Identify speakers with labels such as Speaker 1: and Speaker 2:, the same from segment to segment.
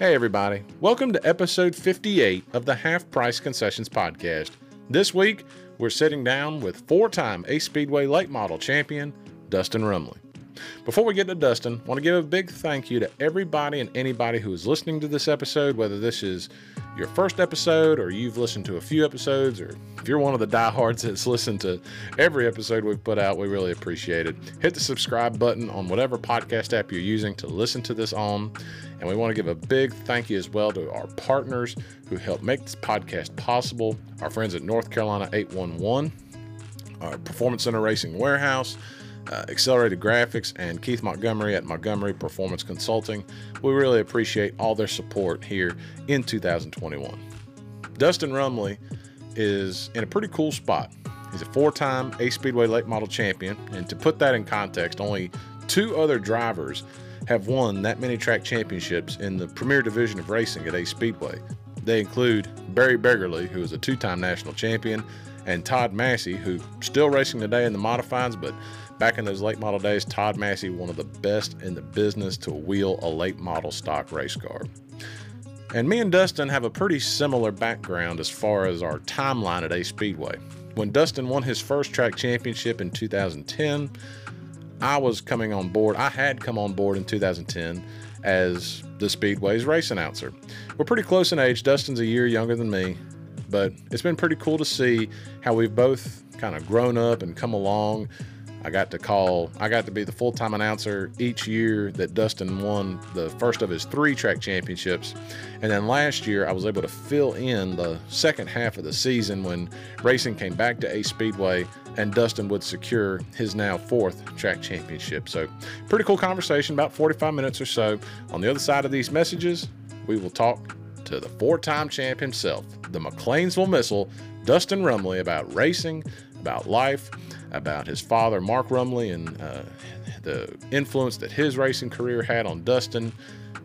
Speaker 1: Hey, everybody. Welcome to episode 58 of the Half Price Concessions Podcast. This week, we're sitting down with four time Ace Speedway late model champion, Dustin Rumley. Before we get to Dustin, I want to give a big thank you to everybody and anybody who is listening to this episode, whether this is your first episode or you've listened to a few episodes, or if you're one of the diehards that's listened to every episode we've put out, we really appreciate it. Hit the subscribe button on whatever podcast app you're using to listen to this on. And we want to give a big thank you as well to our partners who help make this podcast possible our friends at North Carolina 811, our Performance Center Racing Warehouse, uh, Accelerated Graphics, and Keith Montgomery at Montgomery Performance Consulting. We really appreciate all their support here in 2021. Dustin Rumley is in a pretty cool spot. He's a four time Ace Speedway late model champion, and to put that in context, only two other drivers have won that many track championships in the premier division of racing at Ace Speedway. They include Barry Beggarly, who is a two time national champion, and Todd Massey, who's still racing today in the modifieds, but back in those late model days, Todd Massey, one of the best in the business to wheel a late model stock race car. And me and Dustin have a pretty similar background as far as our timeline at A Speedway. When Dustin won his first track championship in 2010, I was coming on board. I had come on board in 2010 as the Speedway's race announcer. We're pretty close in age. Dustin's a year younger than me, but it's been pretty cool to see how we've both kind of grown up and come along I got to call, I got to be the full time announcer each year that Dustin won the first of his three track championships. And then last year, I was able to fill in the second half of the season when racing came back to Ace Speedway and Dustin would secure his now fourth track championship. So, pretty cool conversation, about 45 minutes or so. On the other side of these messages, we will talk to the four time champ himself, the McLeansville Missile, Dustin Rumley, about racing, about life about his father, Mark Rumley, and uh, the influence that his racing career had on Dustin,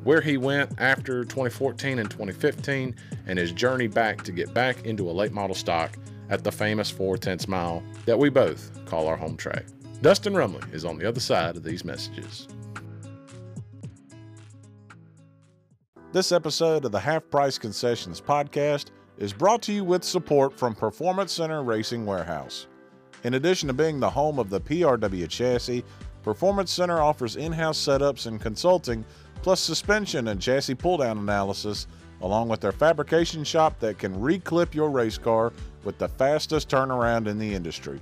Speaker 1: where he went after 2014 and 2015, and his journey back to get back into a late model stock at the famous 4 tenths mile that we both call our home track. Dustin Rumley is on the other side of these messages. This episode of the Half Price Concessions podcast is brought to you with support from Performance Center Racing Warehouse. In addition to being the home of the PRW chassis, Performance Center offers in house setups and consulting, plus suspension and chassis pull down analysis, along with their fabrication shop that can reclip your race car with the fastest turnaround in the industry.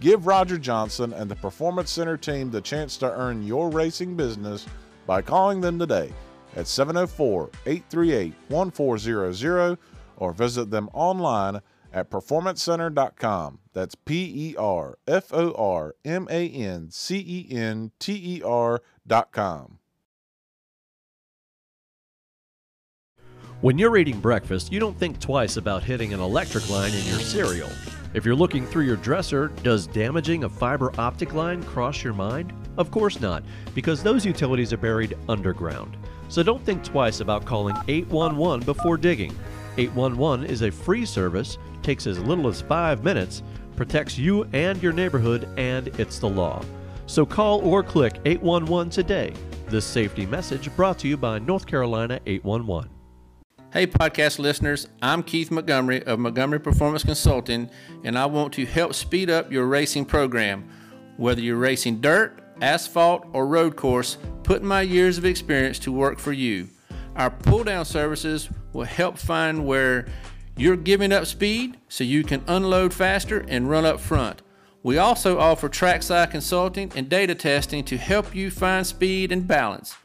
Speaker 1: Give Roger Johnson and the Performance Center team the chance to earn your racing business by calling them today at 704 838 1400 or visit them online at performancenter.com. That's P E R F O R M A N C E N T E R dot com.
Speaker 2: When you're eating breakfast, you don't think twice about hitting an electric line in your cereal. If you're looking through your dresser, does damaging a fiber optic line cross your mind? Of course not, because those utilities are buried underground. So don't think twice about calling 811 before digging. 811 is a free service takes as little as five minutes, protects you and your neighborhood, and it's the law. So call or click 811 today. This safety message brought to you by North Carolina 811.
Speaker 3: Hey, podcast listeners, I'm Keith Montgomery of Montgomery Performance Consulting, and I want to help speed up your racing program. Whether you're racing dirt, asphalt, or road course, put my years of experience to work for you. Our pull down services will help find where you're giving up speed so you can unload faster and run up front. We also offer trackside consulting and data testing to help you find speed and balance.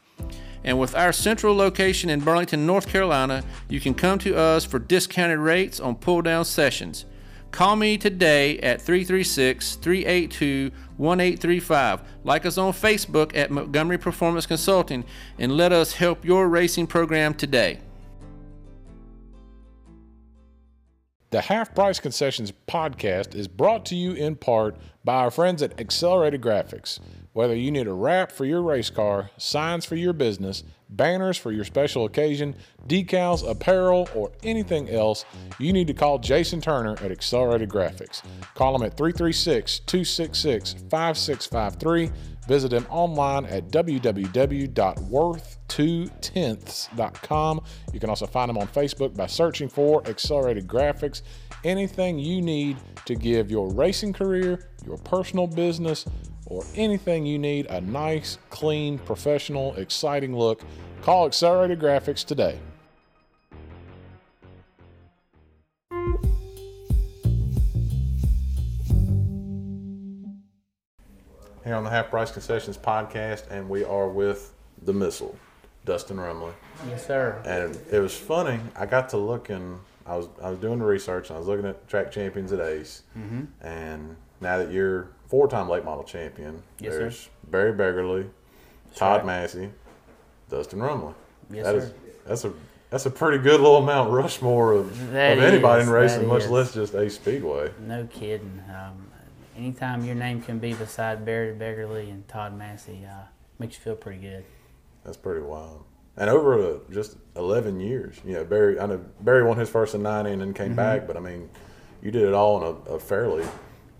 Speaker 3: And with our central location in Burlington, North Carolina, you can come to us for discounted rates on pull down sessions. Call me today at 336 382 1835. Like us on Facebook at Montgomery Performance Consulting and let us help your racing program today.
Speaker 1: The Half Price Concessions podcast is brought to you in part by our friends at Accelerated Graphics. Whether you need a wrap for your race car, signs for your business, banners for your special occasion, decals, apparel, or anything else, you need to call Jason Turner at Accelerated Graphics. Call him at 336 266 5653 Visit him online at www.worth2tenths.com. You can also find him on Facebook by searching for Accelerated Graphics. Anything you need to give your racing career, your personal business, or anything you need a nice, clean, professional, exciting look, call Accelerated Graphics today. Here on the Half Price Concessions podcast, and we are with the missile, Dustin Rumley.
Speaker 4: Yes, sir.
Speaker 1: And it was funny. I got to looking. I was I was doing the research and I was looking at track champions at Ace. Mm-hmm. And now that you're four-time late model champion,
Speaker 4: Yes, sir.
Speaker 1: there's Barry Beggarly, Todd
Speaker 4: right.
Speaker 1: Massey, Dustin Rumley.
Speaker 4: Yes,
Speaker 1: That is-
Speaker 4: sir.
Speaker 1: that's a that's a pretty good little Mount Rushmore of,
Speaker 4: That
Speaker 1: of anybody
Speaker 4: is,
Speaker 1: in racing, much
Speaker 4: is.
Speaker 1: less just Ace Speedway.
Speaker 4: No kidding. Um, anytime your name can be beside Barry Beggarly and Todd Massey, uh, makes you feel pretty good.
Speaker 1: That's pretty wild. And over uh, just 11 years, you know, Barry, I know Barry won his first in 90 and then came
Speaker 4: Mm-hmm.
Speaker 1: back, but I mean, you did it all in a, a fairly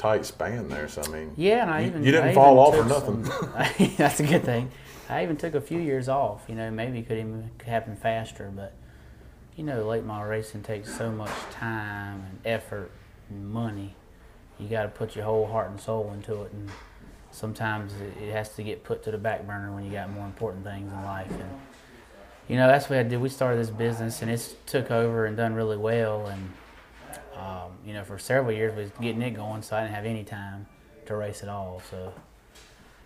Speaker 1: tight span there. So, I mean,
Speaker 4: Yeah, and I
Speaker 1: you,
Speaker 4: even
Speaker 1: you didn't
Speaker 4: I
Speaker 1: fall off or nothing.
Speaker 4: some- that's a good thing. I even took a few years off. You know, maybe it could even happen faster, but you know, late model racing takes so much time and effort and money. You got to put your whole heart and soul into it, and sometimes it- it has to get put to the back burner when you got more important things in life. And you know, that's what I did. We started this business, and it's took over and done really well. And um, you know, for several years, we was getting it going, so I didn't have any time to race at all. So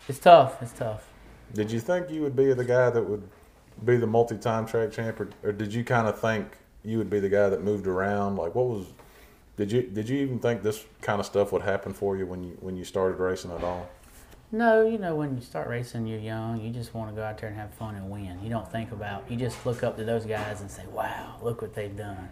Speaker 4: it's tough. It's tough.
Speaker 1: Did you think you would be the guy that would be the multi-time track champ, or, or did you kind of think you would be the guy that moved around? Like, what was? Did you did you even think this kind of stuff would happen for you when you when you started racing at all?
Speaker 4: No, you know, when you start racing, you're young. You just want to go out there and have fun and win. You don't think about. You just look up to those guys and say, "Wow, look what they've done."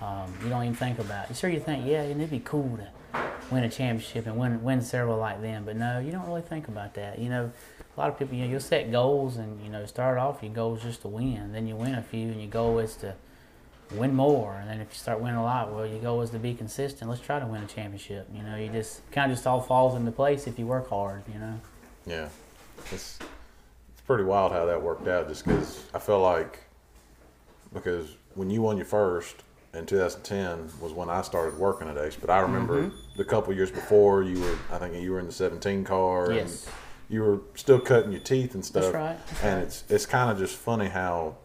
Speaker 4: Um, you don't even think about. It. Sure, you think, "Yeah, it'd be cool to win a championship and win win several like them," but no, you don't really think about that. You know, a lot of people, you know, you'll set goals and you know, start off your goal is just to win. Then you win a few, and your goal is to win more. And then if you start winning a lot, well, your goal is to be consistent. Let's try to win a championship. You know, you just kind of just all falls into place if you work hard. You know.
Speaker 1: Yeah, it's it's pretty wild how that worked out. Just because I feel like because when you won your first in 2010 was when I started working at Ace, but I remember
Speaker 4: Mm-hmm.
Speaker 1: the couple years before you were I think you were in the 17 car
Speaker 4: Yes.
Speaker 1: and you were still cutting your teeth and stuff.
Speaker 4: right, that's
Speaker 1: and it's it's kind of just funny how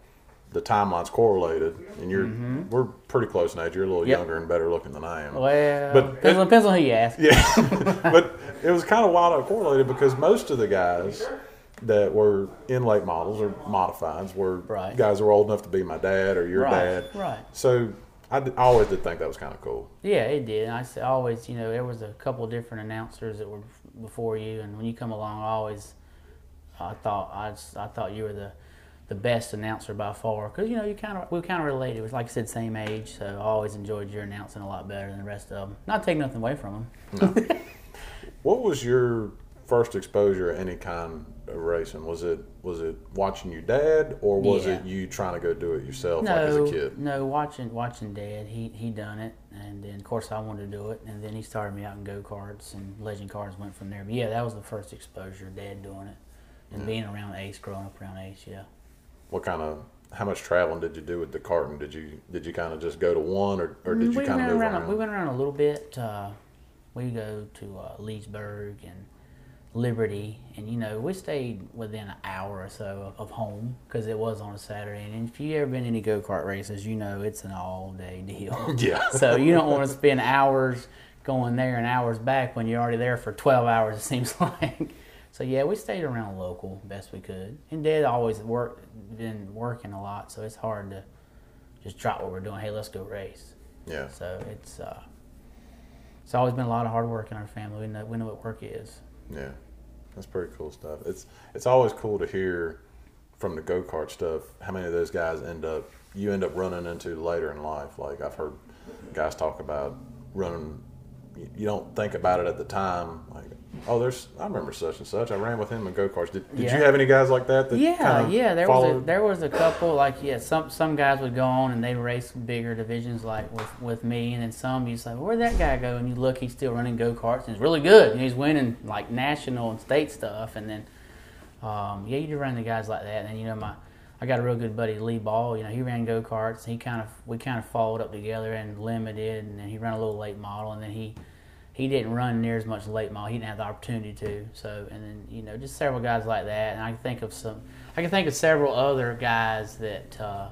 Speaker 1: the timelines correlated, and you're we're pretty close in age. You're a little
Speaker 4: Mm-hmm. Yep.
Speaker 1: younger and better looking than I am.
Speaker 4: Well,
Speaker 1: But
Speaker 4: depends, on, depends on who you ask.
Speaker 1: Yeah, but it was kind of wild how it correlated because most of the guys that were in late models or modifieds were
Speaker 4: Right.
Speaker 1: guys that were old enough to be my dad or your
Speaker 4: Right,
Speaker 1: dad.
Speaker 4: right.
Speaker 1: So I, I always did think that was kind of cool.
Speaker 4: Yeah, it did. I always, you know, there was a couple different announcers that were before you, and when you come along, I always, I thought I, just, I thought you were the, the best announcer by far, because you know you kind of we kind of related. It was like I said, same age, so I always enjoyed your announcing a lot better than the rest of them. Not taking nothing away from them.
Speaker 1: What was your first exposure to any kind racing? Was it was it watching your dad or was
Speaker 4: Yeah.
Speaker 1: it you trying to go do it yourself
Speaker 4: no,
Speaker 1: like as a kid?
Speaker 4: no, watching watching Dad, he he done it, and then of course I wanted to do it, and then he started me out in go karts, and legend cars went from there. But yeah, that was the first exposure, Dad doing it, and being around Ace, growing up around Ace. Yeah.
Speaker 1: What kind of how much traveling did you do with the carton? Did you did you kind of just go to one or, or did you kind of move
Speaker 4: around,
Speaker 1: around?
Speaker 4: We went around a little bit. Uh, we go to uh, Leesburg and Liberty, and you know we stayed within an hour or so of, home because it was on a Saturday. And if you ever been to any go kart races, you know it's an all day deal.
Speaker 1: Yeah.
Speaker 4: so you don't want to spend hours going there and hours back when you're already there for 12 hours. It seems like. So yeah, we stayed around local best we could. And Dad always worked, been working a lot, so it's hard to just drop what we're doing. Hey, let's go race.
Speaker 1: yeah.
Speaker 4: So it's uh, it's always been a lot of hard work in our family. We know, we know what work is.
Speaker 1: Yeah, that's pretty cool stuff. It's it's always cool to hear from the go kart stuff how many of those guys end up you end up running into later in life. Like I've heard guys talk about running you, don't think about it at the time. Like, oh, there's I remember such and such. I ran with him in go karts. Did, did
Speaker 4: Yeah.
Speaker 1: you have any guys like that? that
Speaker 4: Yeah,
Speaker 1: kinda
Speaker 4: yeah. There was a, there was a couple like yeah. Some some guys would go on and they'd race bigger divisions like with, with me, and then some you say, where'd that guy go? And you look, he's still running go karts and he's really good. And he's winning like national and state stuff. And then um, yeah, you do run the guys like that. And then you know my I got a real good buddy Lee Ball. You know he ran go karts. He kind of we kind of followed up together and limited, and then he ran a little late model, and then he he didn't run near as much late model. He didn't have the opportunity to. So, and then you know, just several guys like that. And I can think of some. I can think of several other guys that uh,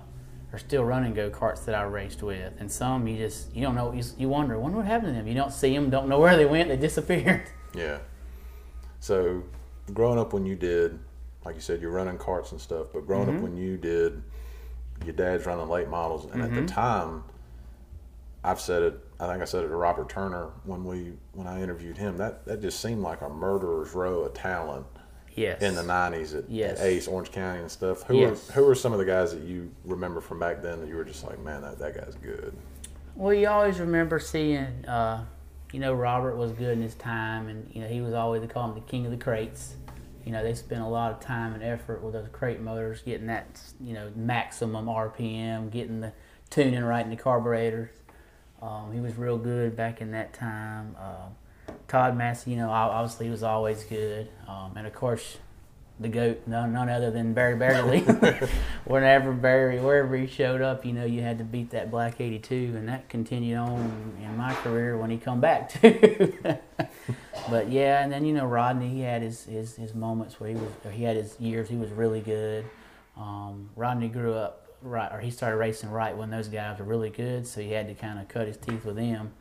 Speaker 4: are still running go karts that I raced with, and some you just you don't know. You, you wonder, wonder what happened to them. You don't see them, don't know where they went. They disappeared.
Speaker 1: Yeah. So, growing up when you did, like you said, you're running carts and stuff, but growing
Speaker 4: Mm-hmm.
Speaker 1: up when you did, your dad's running late models, and at the time, I've said it. I think I said it to Robert Turner when we when I interviewed him. That that just seemed like a murderer's row of talent
Speaker 4: Yes.
Speaker 1: in the '90s at,
Speaker 4: Yes.
Speaker 1: at Ace, Orange County, and stuff. Who
Speaker 4: Yes.
Speaker 1: are who are some of the guys that you remember from back then that you were just like, man, that, that guy's good.
Speaker 4: Well, you always remember seeing, uh, you know, Robert was good in his time, and you know he was always they call him the king of the crates. You know, they spent a lot of time and effort with those crate motors, getting that you know maximum RPM, getting the tuning right in the carburetors. Um, he was real good back in that time. Um Todd Massey, you know, obviously he was always good, um, and of course, the goat, none, none other than Barry Beggarly. Whenever Barry, wherever he showed up, you know, you had to beat that black '82, and that continued on in my career when he come back too. but yeah, and then you know Rodney, he had his, his, his moments where he was, or he had his years. He was really good. Um, Rodney grew up right, or he started racing right when those guys were really good, so he had to kind of cut his teeth with them.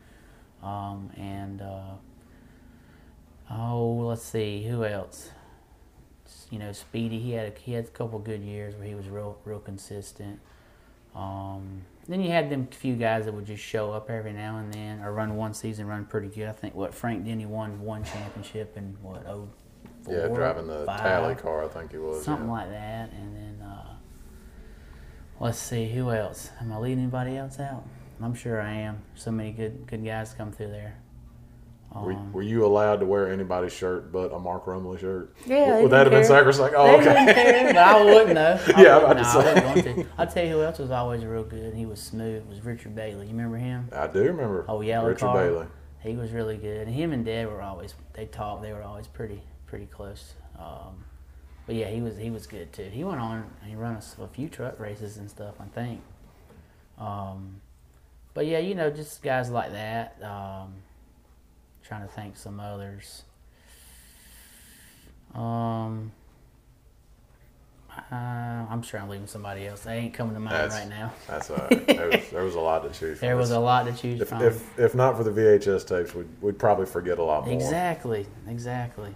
Speaker 4: Um, and uh, oh, let's see, who else? You know, Speedy. He had a, he had a couple good years where he was real real consistent. Um, then you had them few guys that would just show up every now and then, or run one season, run pretty good. I think what Frank Denny won one championship in what oh
Speaker 1: yeah, driving the
Speaker 4: five?
Speaker 1: tally car, I think he was.
Speaker 4: something
Speaker 1: yeah.
Speaker 4: like that. And then uh, let's see, who else? Am I leaving anybody else out? I'm sure I am. So many good good guys come through there.
Speaker 1: Were,
Speaker 4: Um,
Speaker 1: were you allowed to wear anybody's shirt but a Mark Rumley shirt?
Speaker 4: Yeah,
Speaker 1: Would, would that have been
Speaker 4: didn't
Speaker 1: sacrosanct? Oh,
Speaker 4: they
Speaker 1: okay.
Speaker 4: didn't care, but I wouldn't though. I
Speaker 1: Yeah, I'm
Speaker 4: wouldn't,
Speaker 1: about to
Speaker 4: no, I
Speaker 1: say.
Speaker 4: wouldn't want to. I'll tell you who else was always real good. He was smooth. Was Richard Bailey. You remember him?
Speaker 1: I do remember.
Speaker 4: Oh, yellow
Speaker 1: Richard
Speaker 4: car.
Speaker 1: Bailey.
Speaker 4: He was really good. And him and Dad were always they talked. They were always pretty pretty close. Um, but yeah, he was he was good too. He went on and he ran a few truck races and stuff. I think. Um, but yeah, you know, just guys like that. Um, trying to think some others. Um, uh, I'm sure I'm leaving somebody else. They ain't coming to mind
Speaker 1: That's-
Speaker 4: right now.
Speaker 1: That's all right. there, was, there was a lot to choose from.
Speaker 4: There was a lot to choose
Speaker 1: If,
Speaker 4: from.
Speaker 1: if, if not for the VHS tapes, we'd, we'd probably forget a lot more.
Speaker 4: Exactly, exactly.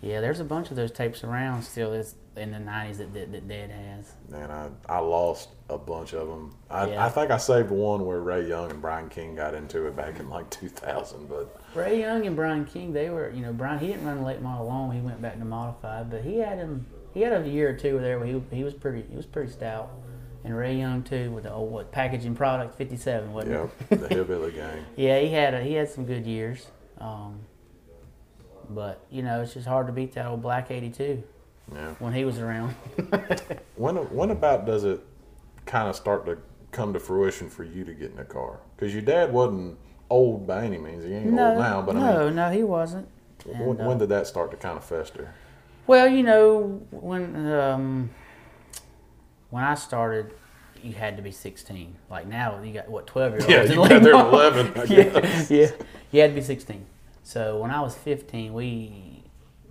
Speaker 4: Yeah, there's a bunch of those tapes around still that's in the 90s that, that, that Dad has.
Speaker 1: Man, I, I lost a bunch of them. I,
Speaker 4: Yeah.
Speaker 1: I think I saved one where Ray Young and Brian King got into it back in like 2000. But
Speaker 4: Ray Young and Brian King, they were, you know, Brian, he didn't run late model long. He went back to modified, but he had him, he had a year or two there where he, he was pretty, he was pretty stout. And Ray Young too with the old what packaging product 57 wasn't
Speaker 1: yeah,
Speaker 4: it?
Speaker 1: the Hillbilly Gang.
Speaker 4: Yeah, he had a, he had some good years. Um, but you know, it's just hard to beat that old black 82
Speaker 1: Yeah.
Speaker 4: when he was around.
Speaker 1: When when about does it kind of start to come to fruition for you to get in a car? Because your dad wasn't old by any means. He ain't old now, but I
Speaker 4: no,
Speaker 1: mean,
Speaker 4: no, he wasn't.
Speaker 1: when,
Speaker 4: And, uh,
Speaker 1: when did that start to kind of fester?
Speaker 4: Well, you know, when um, when I started, you had to be 16. Like now, you got what 12 year olds.
Speaker 1: Yeah, you got there 11. I
Speaker 4: yeah, yeah, you had to be 16. So when I was 15, we,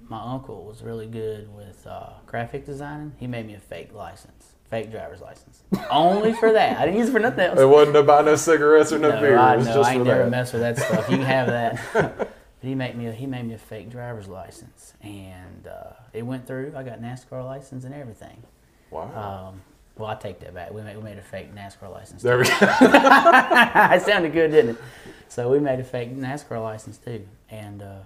Speaker 4: my uncle was really good with uh, graphic designing. He made me a fake license, fake driver's license, only for that. I didn't use it for nothing else.
Speaker 1: It wasn't to buy no cigarettes or no,
Speaker 4: No,
Speaker 1: beer.
Speaker 4: I,
Speaker 1: it was
Speaker 4: no,
Speaker 1: just
Speaker 4: I ain't never
Speaker 1: that.
Speaker 4: mess with that stuff. You can have that. but he made me a, he made me a fake driver's license, and uh, it went through. I got NASCAR license and everything.
Speaker 1: Wow.
Speaker 4: Um, well, I take that back. We made, we made a fake NASCAR license.
Speaker 1: there we go.
Speaker 4: it sounded good, didn't it? So we made a fake NASCAR license too, and uh,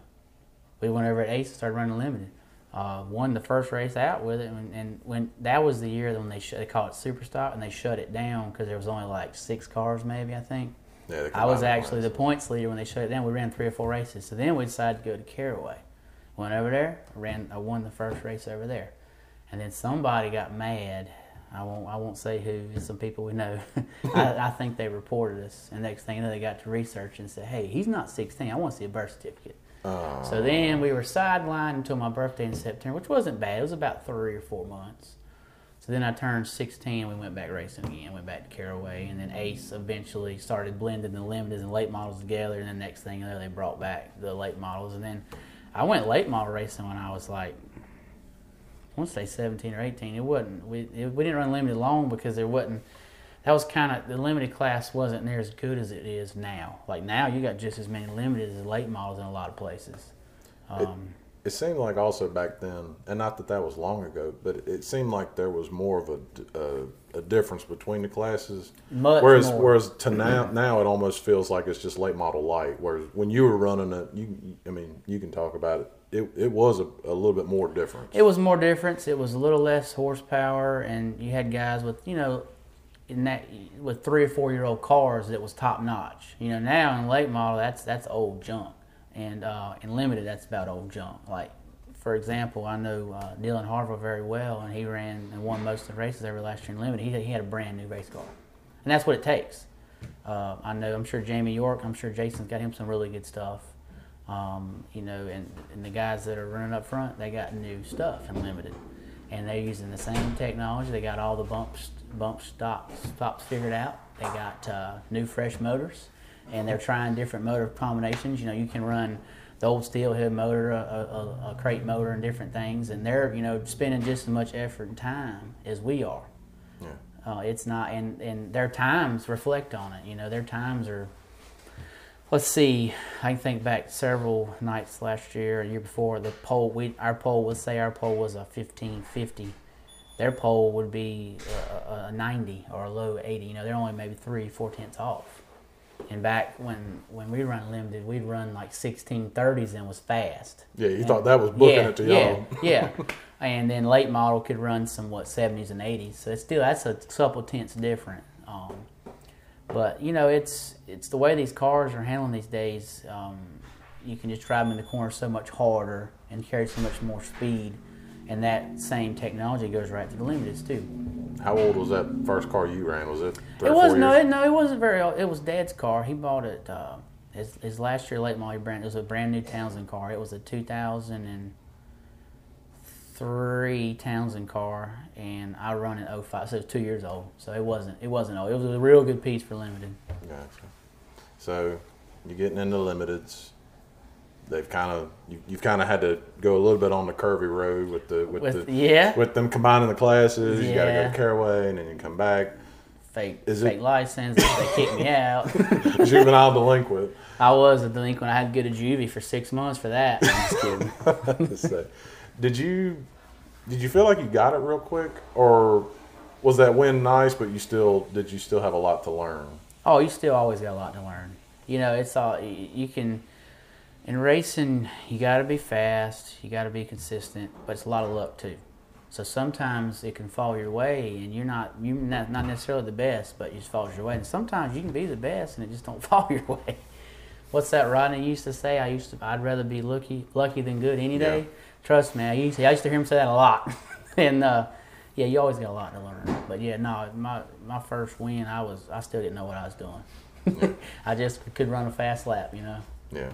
Speaker 4: we went over at Ace and started running limited. Uh, won the first race out with it, and, and when that was the year when they sh- they called it Super Stock, and they shut it down because there was only like six cars, maybe I think.
Speaker 1: Yeah,
Speaker 4: I was actually the points leader when they shut it down. We ran three or four races. So then we decided to go to Caraway. Went over there, ran, I won the first race over there, and then somebody got mad. I won't, I won't say who. It's some people we know. I, I think they reported us, and next thing you know, they got to research and said, "Hey, he's not 16. I want to see a birth certificate." So then we were sidelined until my birthday in September, which wasn't bad. It was about three or four months. So then I turned 16. We went back racing again. Went back to Caraway, and then Ace eventually started blending the limiteds and late models together. And the next thing you know, they brought back the late models. And then I went late model racing when I was like, I want to say 17 or 18. It wasn't. We it, we didn't run limited long because there wasn't. That was kind of the limited class wasn't near as good as it is now. Like now, you got just as many limited as late models in a lot of places. Um,
Speaker 1: It seemed like also back then, and not that that was long ago, but it, it seemed like there was more of a difference between the classes.
Speaker 4: Much
Speaker 1: whereas,
Speaker 4: more.
Speaker 1: whereas to now, now it almost feels like it's just late model light. Whereas when you were running it, you, I mean, you can talk about it. It, it was a, a little bit more different.
Speaker 4: It was more difference. It was a little less horsepower, and you had guys with you know, in that with three or four year old cars that was top notch. You know, now in late model, that's that's old junk, and uh, in limited, that's about old junk. Like for example, I know uh, Dylan Harville very well, and he ran and won most of the races every last year in limited. He he had a brand new race car, and that's what it takes. Uh, I know. I'm sure Jamie York. I'm sure Jason's got him some really good stuff. Um, you know, and, and the guys that are running up front, they got new stuff and limited, and they're using the same technology. They got all the bumps, bump stops, stops figured out. They got uh, new fresh motors, and they're trying different motor combinations. You know, you can run the old steelhead motor, a, a, a crate motor, and different things, and they're you know spending just as much effort and time as we are.
Speaker 1: Yeah.
Speaker 4: Uh, it's not, and, and their times reflect on it. You know, their times are. Let's see. I can think back several nights last year, a year before. The pole, we our pole would say our poll was a fifteen fifty. Their poll would be a, a, a ninety or a low eighty. You know, they're only maybe three, four tenths off. And back when when we run limited, we'd run like sixteen thirties and was fast.
Speaker 1: Yeah, you thought that was booking
Speaker 4: yeah,
Speaker 1: it to
Speaker 4: yeah,
Speaker 1: y'all.
Speaker 4: yeah. And then late model could run some what seventies and eighties. So it's still that's a couple tenths different. Um, but you know, it's it's the way these cars are handling these days. Um, you can just drive them in the corner so much harder and carry so much more speed, and that same technology goes right to the limiteds too.
Speaker 1: How old was that first car you ran? Was it? Three
Speaker 4: It was no, it, no, it wasn't very old. It was Dad's car. He bought it. Uh, his, his last year late model brand. It was a brand new Townsend car. It was a 2003 Townsend car, and I run in 05, so it was two years old. So it wasn't it wasn't old. It was a real good piece for limited.
Speaker 1: Gotcha. So you're getting into limiteds. They've kind of you, you've kind of had to go a little bit on the curvy road with the with,
Speaker 4: With
Speaker 1: the
Speaker 4: yeah,
Speaker 1: with them combining the classes. You got to go to Caraway and then you come back.
Speaker 4: fake
Speaker 1: Is it-
Speaker 4: fake license. they kicked me out.
Speaker 1: Juvenile delinquent.
Speaker 4: I was a delinquent. I had to go to juvie for six months for that. I'm just kidding.
Speaker 1: Did you did you feel like you got it real quick, or was that win nice? But you still did you still have a lot to learn?
Speaker 4: Oh, you still always got a lot to learn. You know, it's all you can. In racing, you got to be fast. You got to be consistent, but it's a lot of luck too. So sometimes it can fall your way, and you're not you're not, not necessarily the best, but it just falls your way. And sometimes you can be the best, and it just don't fall your way. What's that Rodney used to say? I used to. I'd rather be lucky lucky than good any day.
Speaker 1: Yeah.
Speaker 4: Trust me, I used to, I used to hear him say that a lot. and uh, yeah, you always got a lot to learn. But yeah, no, my my first win, I was I still didn't know what I was doing. I just could run a fast lap, you know.
Speaker 1: Yeah,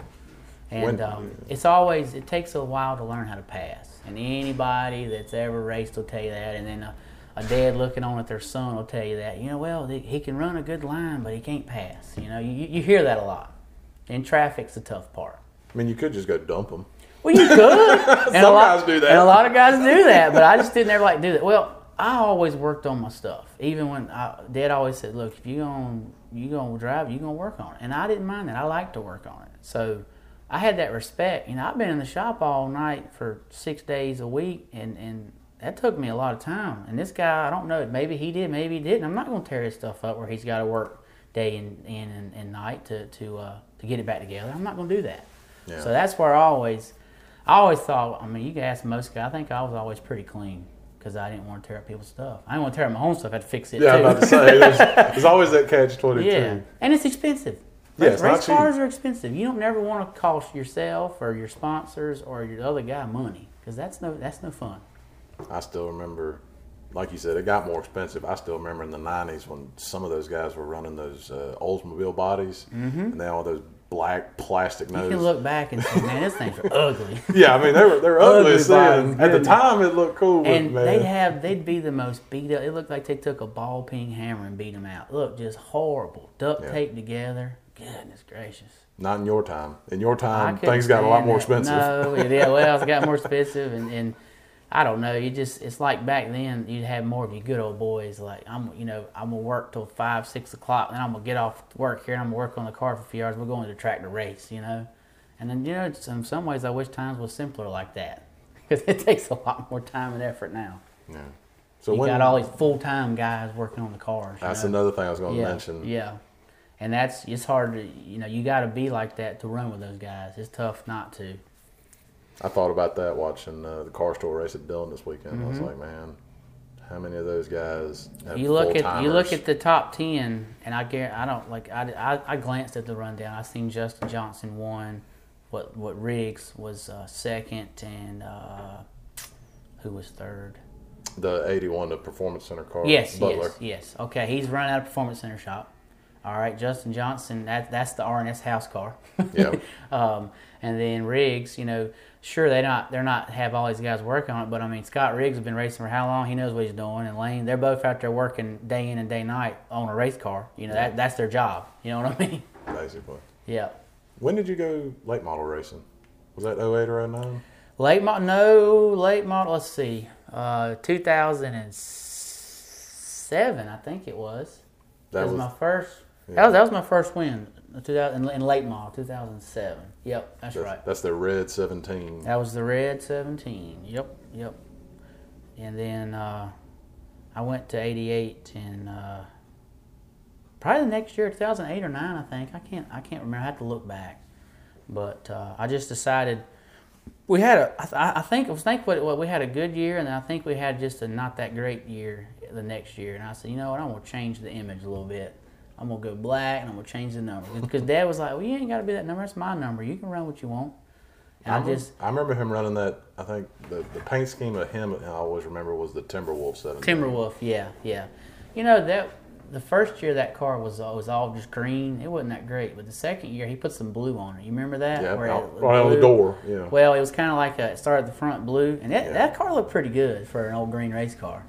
Speaker 4: And
Speaker 1: When-
Speaker 4: um, it's always it takes a while to learn how to pass. And anybody that's ever raced will tell you that. And then a, a dad looking on at their son will tell you that. You know, well he he can run a good line, but he can't pass. You know, you you hear that a lot. And traffic's the tough part.
Speaker 1: I mean you could just go dump them.
Speaker 4: Well, you could. and a
Speaker 1: Some
Speaker 4: lot,
Speaker 1: guys do that.
Speaker 4: And a lot of guys do that, but I just didn't ever like do that. Well, I always worked on my stuff. Even when I, Dad always said, "Look, if you gonna you gonna drive, you're gonna work on it," and I didn't mind that. I like to work on it, so I had that respect. You know, I've been in the shop all night for six days a week, and and that took me a lot of time. And this guy, I don't know, maybe he did, maybe he didn't. I'm not gonna tear his stuff up where he's got to work day in in and, and night to to uh, to get it back together. I'm not gonna do that.
Speaker 1: Yeah.
Speaker 4: So that's where I always, I always thought. I mean, you can ask most guys. I think I was always pretty clean. because I didn't want to tear up people's stuff. I didn't want to tear up my own stuff. I had to fix it
Speaker 1: Yeah, I'm about to say there's, there's always that catch twenty two.
Speaker 4: yeah, and it's expensive.
Speaker 1: Yeah,
Speaker 4: Race,
Speaker 1: it's
Speaker 4: race cars
Speaker 1: cheap.
Speaker 4: are expensive. You don't never want to cost yourself or your sponsors or your other guy money because that's no that's no fun.
Speaker 1: I still remember, like you said, it got more expensive. I still remember in the '90s when some of those guys were running those uh, Oldsmobile bodies, and they all those black plastic
Speaker 4: Mm-hmm. You can look back and say, man, those things are ugly.
Speaker 1: yeah, I mean they were they were ugly
Speaker 4: Ugly
Speaker 1: At the time, it looked cool, but
Speaker 4: and
Speaker 1: man,
Speaker 4: they'd have they'd be the most beat up. It looked like they took a ball peen hammer and beat them out. Look, just horrible, duct
Speaker 1: Yeah.
Speaker 4: taped together. Goodness gracious.
Speaker 1: not in your time. In your time, things got a lot more
Speaker 4: that.
Speaker 1: expensive.
Speaker 4: No, yeah, well, it got more expensive, and, and I don't know. You just it's like back then you'd have more of you good old boys. Like I'm, you know, I'm gonna work till five, six o'clock, then I'm gonna get off work here and I'm gonna work on the car for a few hours. We're going to the track to race, you know. And then you know, it's, in some ways, I wish times was simpler like that because it takes a lot more time and effort now.
Speaker 1: Yeah. So
Speaker 4: You
Speaker 1: when
Speaker 4: got all these full time guys working on the cars.
Speaker 1: that's
Speaker 4: know?
Speaker 1: another thing I was going to
Speaker 4: yeah,
Speaker 1: mention.
Speaker 4: Yeah, and that's it's hard to you know you got to be like that to run with those guys. It's tough not to.
Speaker 1: I thought about that watching uh, the CARS Tour race at Dillon this weekend. I
Speaker 4: Mm-hmm.
Speaker 1: was like, man, how many of those guys? Have
Speaker 4: You look at you look at the top ten, and I guar I don't like I, I, I glanced at the rundown. I seen Justin Johnson won, what what Riggs was uh, second, and uh, who was third?
Speaker 1: the '81, the Performance Center car.
Speaker 4: Yes,
Speaker 1: Butler.
Speaker 4: yes, yes. Okay, he's running out of Performance Center shop. All right, Justin Johnson, that that's the RNS house car.
Speaker 1: Yeah.
Speaker 4: um, and then Riggs, you know, sure they not they're not have all these guys working on it, but I mean Scott Riggs has been racing for how long? He knows what he's doing. And Layne, they're both out there working day in and day night on a race car. You know that that's their job. You know what I mean?
Speaker 1: Basically.
Speaker 4: Yeah.
Speaker 1: When did you go late model racing? Was that 08 or 09?
Speaker 4: Late model, no late model. Let's see, uh, 2007, I think it was. That was, my first. That was that was my first win. uh, 2000 in, in late model 2007. Yep, that's,
Speaker 1: That's,
Speaker 4: right.
Speaker 1: that's the red 17.
Speaker 4: That was the red 17. Yep, yep. And then uh, I went to 88 and uh, probably the next year, 2008 or 9, I think. I can't I can't remember. I have to look back. But uh, I just decided we had a. I, th- I think I was think what, what we had a good year, and I think we had just a not that great year the next year. And I said, you know what, I'm gonna change the image a little bit. I'm gonna go black, and I'm gonna change the number because Dad was like, well, you ain't got to be that number. That's my number. You can run what you want. And I just
Speaker 1: I remember him running that. I think the, the paint scheme of him I always remember was the Timberwolf 17.
Speaker 4: Timberwolf, yeah, yeah. You know that the first year that car was uh, was all just green. It wasn't that great, but the second year he put some blue on it. You remember that?
Speaker 1: Yeah,
Speaker 4: Where
Speaker 1: out- right on the door. Yeah.
Speaker 4: Well, it was kind of like a, it started at the front blue, and that,
Speaker 1: Yeah.
Speaker 4: that car looked pretty good for an old green race car.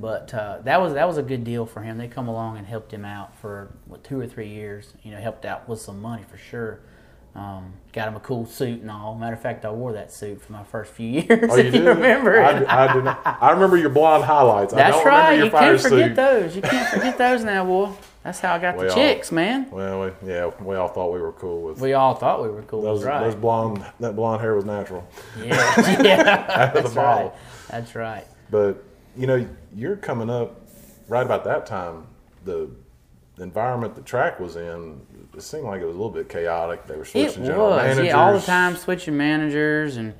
Speaker 4: But uh, that was that was a good deal for him. They come along and helped him out for what, two or three years. You know, helped out with some money for sure. Um, got him a cool suit and all. Matter of fact, I wore that suit for my first few years.
Speaker 1: Oh,
Speaker 4: if you remember
Speaker 1: I, I, do not, I remember your blonde highlights. I
Speaker 4: That's right. You can't forget those. You can't forget those now, boy. That's how I got
Speaker 1: We
Speaker 4: the
Speaker 1: all-
Speaker 4: chicks, man.
Speaker 1: Well, we, yeah, we all thought we were cool with
Speaker 4: We all thought we were cool.
Speaker 1: those.
Speaker 4: right.
Speaker 1: Those blonde, that blonde hair was natural.
Speaker 4: yeah, yeah.
Speaker 1: Out of the
Speaker 4: That's right. That's right.
Speaker 1: But you know, you're coming up right about that time. The environment the track was in, it seemed like it was a little bit chaotic. They were
Speaker 4: It
Speaker 1: switching general
Speaker 4: was,
Speaker 1: managers.
Speaker 4: yeah, all the time switching managers, and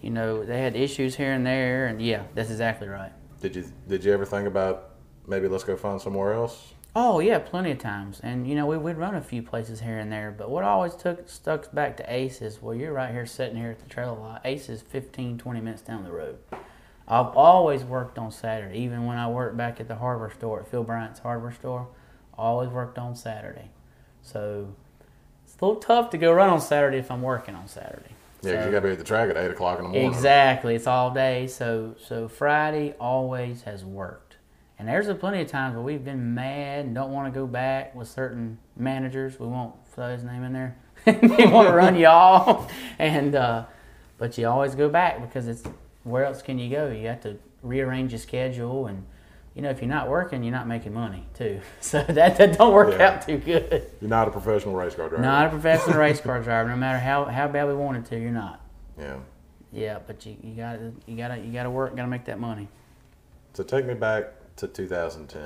Speaker 4: you know they had issues here and there, and yeah, that's exactly right.
Speaker 1: Did you did you ever think about maybe let's go find somewhere else?
Speaker 4: Oh yeah, plenty of times, and you know we would run a few places here and there, but what always took stuck back to Ace is well, you're right here sitting here at the trailer lot. Ace is 15, 20 minutes down the road. I've always worked on Saturday, even when I worked back at the hardware store at Phil Bryant's hardware store. Always worked on Saturday, so it's a little tough to go run on Saturday if I'm working on Saturday.
Speaker 1: Yeah, 'cause
Speaker 4: So-
Speaker 1: you got to be at the track at eight o'clock in the morning.
Speaker 4: Exactly. It's all day. So so Friday always has worked. And there's a plenty of times where we've been mad and don't want to go back with certain managers. We won't throw his name in there. they want to run you off. And uh, but you always go back because it's where else can you go? You have to rearrange your schedule and you know if you're not working, you're not making money too. So that, that don't work
Speaker 1: Yeah.
Speaker 4: out too good.
Speaker 1: You're not a professional race car driver.
Speaker 4: Not a professional race car driver. No matter how, how bad we wanted to, you're not.
Speaker 1: Yeah.
Speaker 4: Yeah, but you, you gotta you gotta you gotta work, gotta make that money.
Speaker 1: So take me back to 2010.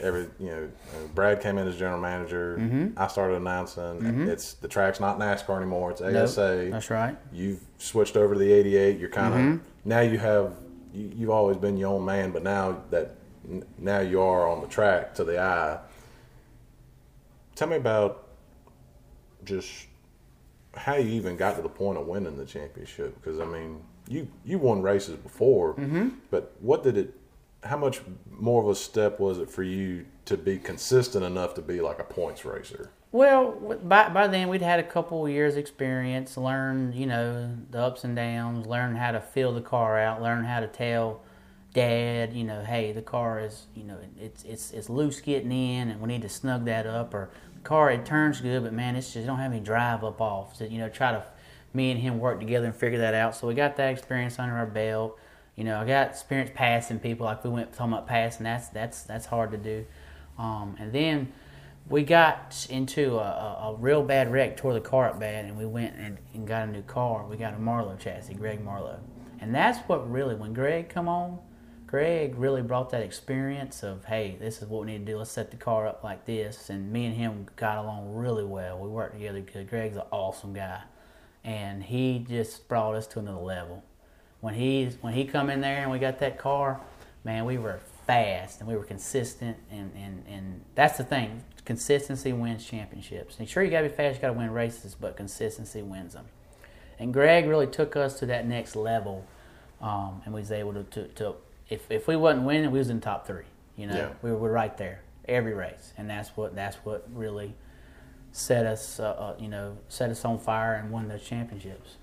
Speaker 1: Every you know, uh, Brad came in as general manager.
Speaker 4: Mm-hmm.
Speaker 1: I started announcing it's the track's not NASCAR anymore. It's ASA.
Speaker 4: That's right.
Speaker 1: You've switched over to the 88. You're kind of
Speaker 4: Mm-hmm.
Speaker 1: now you have you, you've always been your own man, but now that now you are on the track to the eye. Tell me about just how you even got to the point of winning the championship. Because I mean, you you won races before, but what did it? How much more of a step was it for you to be consistent enough to be like a points racer?
Speaker 4: Well, by, by then we'd had a couple years experience, learned, you know, the ups and downs, learned how to feel the car out, learn how to tell dad, you know, hey, the car is, you know, it's it's it's loose getting in and we need to snug that up or car it turns good, but man, it's just don't have any drive up off. So, you know, try to me and him work together and figure that out. So we got that experience under our belt. You know, I got experience passing people like we went talking about passing, that's that's that's hard to do. Um, and then we got into a, a, a real bad wreck, tore the car up bad, and we went and, and got a new car. We got a Marlowe chassis, Greg Marlowe, and that's what really when Greg come on, Greg really brought that experience of hey, this is what we need to do. Let's set the car up like this, and me and him got along really well. We worked together good. Greg's an awesome guy, and he just brought us to another level. When he when he come in there and we got that car, man, we were fast and we were consistent, and and and that's the thing. Consistency wins championships. And sure, you gotta be fast, you gotta win races, but consistency wins them. And Greg really took us to that next level, um, and we was able to, to, to if, if we wasn't winning, we was in top three. You know,
Speaker 1: Yeah.
Speaker 4: we were right there every race, and that's what that's what really set us, uh, uh, you know, set us on fire and won those championships.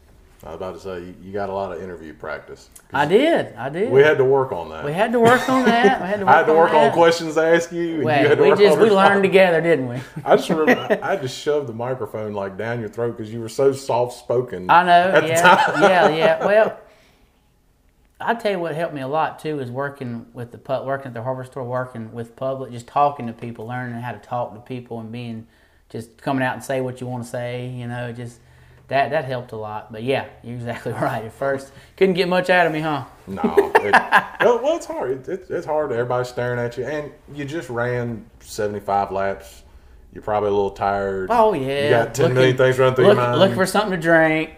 Speaker 1: I was about to say you, got a lot of interview practice.
Speaker 4: I did, I did.
Speaker 1: We had to work on that.
Speaker 4: We had to work on that. We had to work
Speaker 1: I had to work on questions to ask you. And
Speaker 4: Well,
Speaker 1: you had to
Speaker 4: we
Speaker 1: work
Speaker 4: just
Speaker 1: on
Speaker 4: we learned together, didn't we?
Speaker 1: I just remember I had to shove the microphone like down your throat because you were so soft spoken.
Speaker 4: I know. Yeah, yeah, yeah. Well, I tell you what helped me a lot too is working with the pub, working at the hardware store, working with public, just talking to people, learning how to talk to people, and being just coming out and say what you want to say. You know, just that that helped a lot. But yeah, you're exactly right. At first, couldn't get much out of me, huh?
Speaker 1: No, it, well, it's hard. It, it, it's hard. Everybody's staring at you, and you just ran seventy-five laps. You're probably a little tired.
Speaker 4: Oh yeah.
Speaker 1: You got ten million
Speaker 4: Looking-
Speaker 1: things running through
Speaker 4: Look,
Speaker 1: your mind.
Speaker 4: looking for something to drink,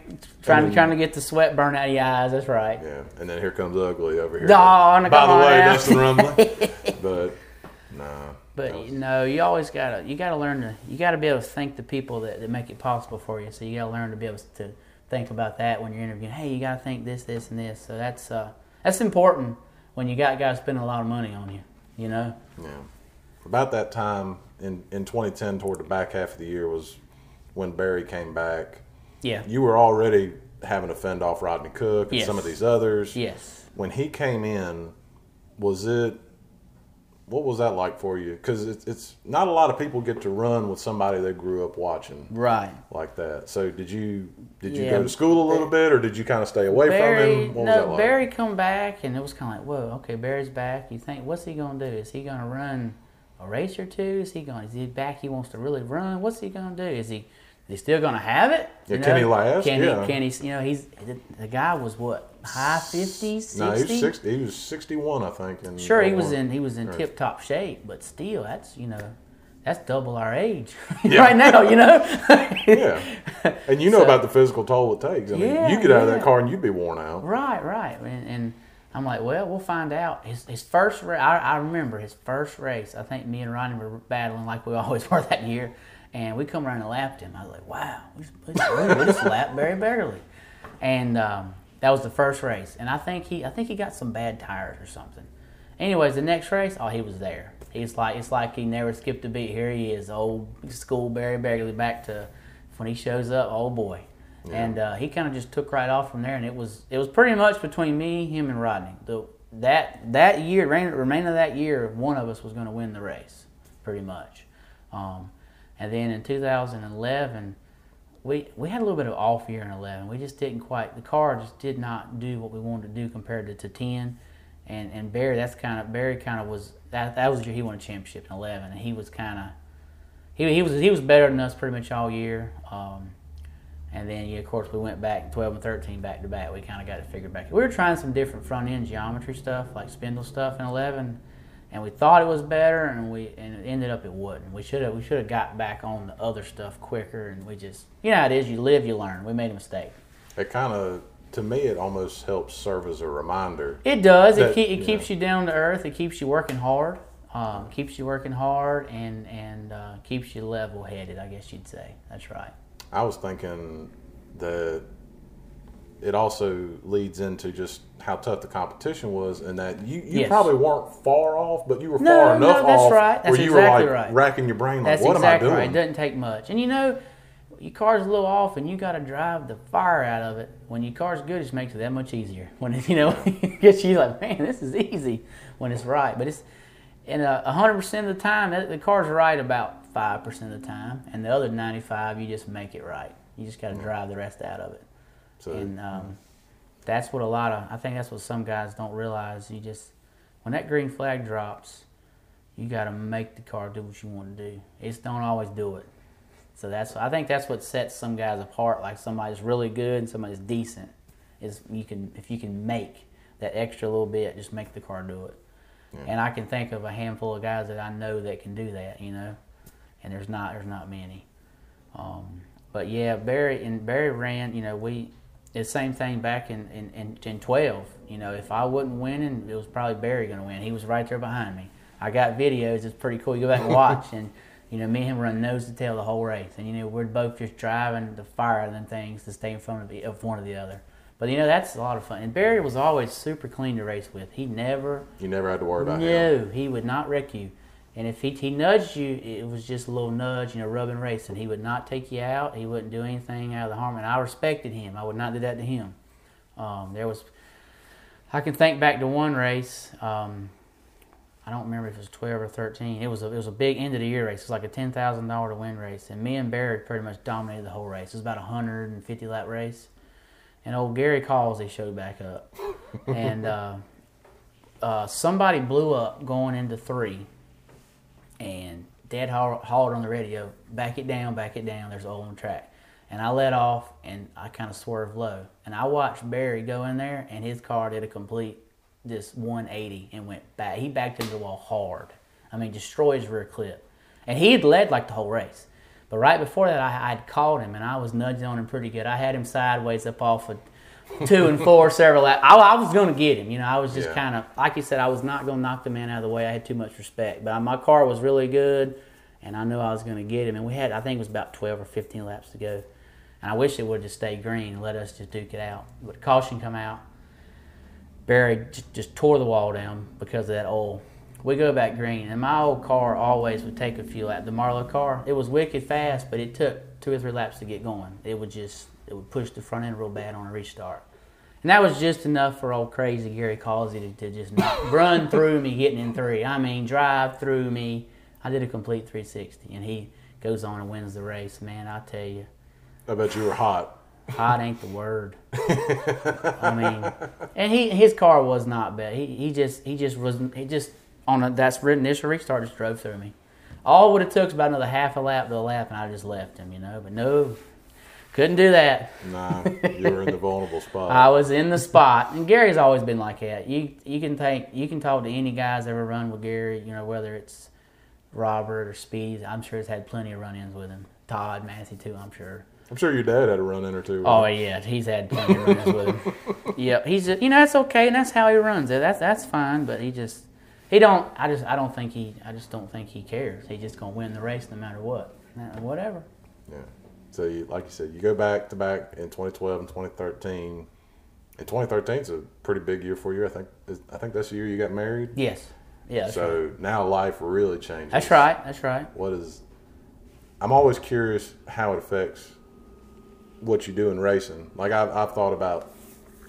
Speaker 4: trying
Speaker 1: then-
Speaker 4: to trying to get the sweat burn out of your eyes. That's right.
Speaker 1: yeah, and then here comes ugly over here.
Speaker 4: Dawn,
Speaker 1: By the way. Dustin Rumbly. but nah.
Speaker 4: But you know, you always gotta you gotta learn to you gotta be able to thank the people that, that make it possible for you. So you gotta learn to be able to think about that when you're interviewing. Hey, you gotta think this, this, and this. So that's uh, that's important when you got guys spending a lot of money on you. You know.
Speaker 1: Yeah. About that time in, in 2010, toward the back half of the year, was when Barry came back.
Speaker 4: Yeah.
Speaker 1: You were already having to fend off Rodney Cook and
Speaker 4: Yes.
Speaker 1: some of these others.
Speaker 4: Yes.
Speaker 1: When he came in, was it, what was that like for you? Because it's, it's not a lot of people get to run with somebody they grew up watching
Speaker 4: Right.
Speaker 1: like that. So did you did you
Speaker 4: Yeah.
Speaker 1: go to school a little bit, or did you kind of stay away
Speaker 4: Barry,
Speaker 1: from him? What was that
Speaker 4: no,
Speaker 1: like?
Speaker 4: Barry come back, and it was kind of like, whoa, okay, Barry's back. You think, what's he gonna do? Is he gonna run a race or two? Is he gonna Is he back? He wants to really run. What's he gonna do? Is he? Is he still gonna have it?
Speaker 1: Yeah, can he last?
Speaker 4: Can
Speaker 1: Yeah.
Speaker 4: he? Can he? You know, he's the guy was what high fifties,
Speaker 1: No, he was
Speaker 4: sixty.
Speaker 1: sixty. He was sixty-one, I think. In
Speaker 4: Sure, he was in he was in
Speaker 1: Right.
Speaker 4: tip top shape, but still, that's you know, that's double our age
Speaker 1: Yeah.
Speaker 4: right now. You know.
Speaker 1: Yeah, and you know
Speaker 4: So-
Speaker 1: about the physical toll it takes. I mean,
Speaker 4: Yeah,
Speaker 1: you get out of that car and you'd be worn out.
Speaker 4: Right, right. And, and I'm like, well, we'll find out. His, his first race, I, I remember his first race. I think me and Ronnie were battling like we always were that year. And we come around and lapped him. I was like, wow, we just, we just, lapped Barry Beggarly. And um, that was the first race. And I think he, I think he got some bad tires or something. Anyways, the next race, oh, he was there. He's like, it's like he never skipped a beat. Here he is, old school Barry Beggarly, back to when he shows up. Oh boy, and uh, he kind of just took right off from there. And it was it was pretty much between me, him, and Rodney. The that that year, rain- remainder of that year, one of us was going to win the race, pretty much. Um, and then in 2011, we we had a little bit of off year in 11. We just didn't quite the car just did not do what we wanted to do compared to, to 10. And and Barry, that's kind of Barry kind of was that that was the year he won a championship in 11, and he was kind of he, he was he was better than us pretty much all year. Um, and then yeah, of course we went back 12 and 13 back to back. We kind of got it figured back. We were trying some different front end geometry stuff like spindle stuff in 11, and we thought it was better, and we and it ended up it wasn't. We should have we should have got back on the other stuff quicker, and we just you know how it is. You live, you learn. We made a mistake.
Speaker 1: It kind of to me, it almost helps serve as a reminder.
Speaker 4: It does.
Speaker 1: That,
Speaker 4: it keep, it
Speaker 1: you
Speaker 4: keeps
Speaker 1: know.
Speaker 4: you down to earth. It keeps you working hard. Um, keeps you working hard and and uh, keeps you level headed. I guess you'd say. That's right.
Speaker 1: I was thinking that it also leads into just how tough the competition was, and that you, you
Speaker 4: Yes.
Speaker 1: probably weren't far off, but you were
Speaker 4: No,
Speaker 1: far
Speaker 4: no,
Speaker 1: enough
Speaker 4: that's
Speaker 1: off
Speaker 4: right. That's
Speaker 1: where you
Speaker 4: exactly
Speaker 1: were like
Speaker 4: right.
Speaker 1: racking your brain, like,
Speaker 4: That's
Speaker 1: what
Speaker 4: exactly
Speaker 1: am I
Speaker 4: right.
Speaker 1: doing?
Speaker 4: It doesn't take much. And you know, your car's a little off, and you got to drive the fire out of it. When your car's good, it just makes it that much easier. When it, you know, gets you like, man, this is easy when it's right. But it's and uh, a hundred percent of the time, that, the car's right about five percent of the time, and the other ninety-five, you just make it right. You just got to mm. drive the rest out of it.
Speaker 1: So
Speaker 4: And um, that's what a lot of, I think that's what some guys don't realize. You just, when that green flag drops, you got to make the car do what you want to do. It's don't always do it. So that's, I think that's what sets some guys apart. Like somebody's really good and somebody's decent. Is you can, if you can make that extra little bit, just make the car do it. And I can think of a handful of guys that I know that can do that. You know, and there's not, there's not many. Um, but yeah, Barry and Barry ran. You know, we the same thing back in, in, in, in twelve. You know, if I wasn't winning, it was probably Barry going to win. He was right there behind me. I got videos. It's pretty cool. You go back and watch, and you know, me and him run nose to tail the whole race. And you know, we're both just driving the fire them things to stay in front of, the, of one or the other. But you know, that's a lot of fun. And Barry was always super clean to race with. He never
Speaker 1: you never had to worry about him.
Speaker 4: no, he would not wreck you. And if he, he nudged you, it was just a little nudge, you know, rubbing And He would not take you out. He wouldn't do anything out of the harm. And I respected him. I would not do that to him. Um, there was, I can think back to one race. Um, I don't remember if it was 12 or 13. It was a, it was a big end of the year race. It was like a $10,000 to win race. And me and Barry pretty much dominated the whole race. It was about a 150 lap race. And old Gary Causey showed back up. and uh, uh, somebody blew up going into three and Dad haul- hauled on the radio, back it down, back it down. There's oil on the track. And I let off and I kind of swerved low. And I watched Barry go in there and his car did a complete this 180 and went back. He backed into the wall hard. I mean, destroyed his rear clip. And he had led like the whole race. But right before that, I, I'd called him and I was nudging on him pretty good. I had him sideways up off of two and four several laps. I, I was going to get him. You know, I was just
Speaker 1: Yeah.
Speaker 4: kind of, like you said, I was not going to knock the man out of the way. I had too much respect. But my car was really good and I knew I was going to get him. And we had, I think it was about 12 or 15 laps to go. And I wish it would have just stayed green and let us just duke it out. But caution come out. Barry just tore the wall down because of that oil. We go back green, and my old car always would take a few laps. The Marlowe car, it was wicked fast, but it took two or three laps to get going. It would just, it would push the front end real bad on a restart. And that was just enough for old crazy Gary Causey to, to just not run through me getting in three. I mean, drive through me. I did a complete 360, and he goes on and wins the race. Man, I tell you,
Speaker 1: I bet you were hot.
Speaker 4: hot ain't the word. I mean, and he his car was not bad. He he just he just was he just on a, that's initial restart just drove through me. All would have took was about another half a lap to a lap, and I just left him, you know. But no, couldn't do that.
Speaker 1: Nah, you were in the vulnerable spot.
Speaker 4: I was in the spot, and Gary's always been like that. You you can think you can talk to any guys ever run with Gary. You know whether it's Robert or Speedy. I'm sure he's had plenty of run-ins with him. Todd Massey too. I'm sure.
Speaker 1: I'm sure your dad had a run in or two.
Speaker 4: Oh
Speaker 1: right?
Speaker 4: yeah, he's had plenty of run-ins with him. Yeah, he's just, you know that's okay, and that's how he runs it. That's that's fine, but he just he don't. I just I don't think he I just don't think he cares. He's just gonna win the race no matter what. Whatever.
Speaker 1: Yeah. So, you, like you said, you go back to back in 2012 and 2013. And 2013 is a pretty big year for you. I think. I think that's the year you got married.
Speaker 4: Yes. Yeah. That's right.
Speaker 1: so now life really changes.
Speaker 4: That's right. That's right.
Speaker 1: What is? I'm always curious how it affects what you do in racing. Like I've, I've thought about,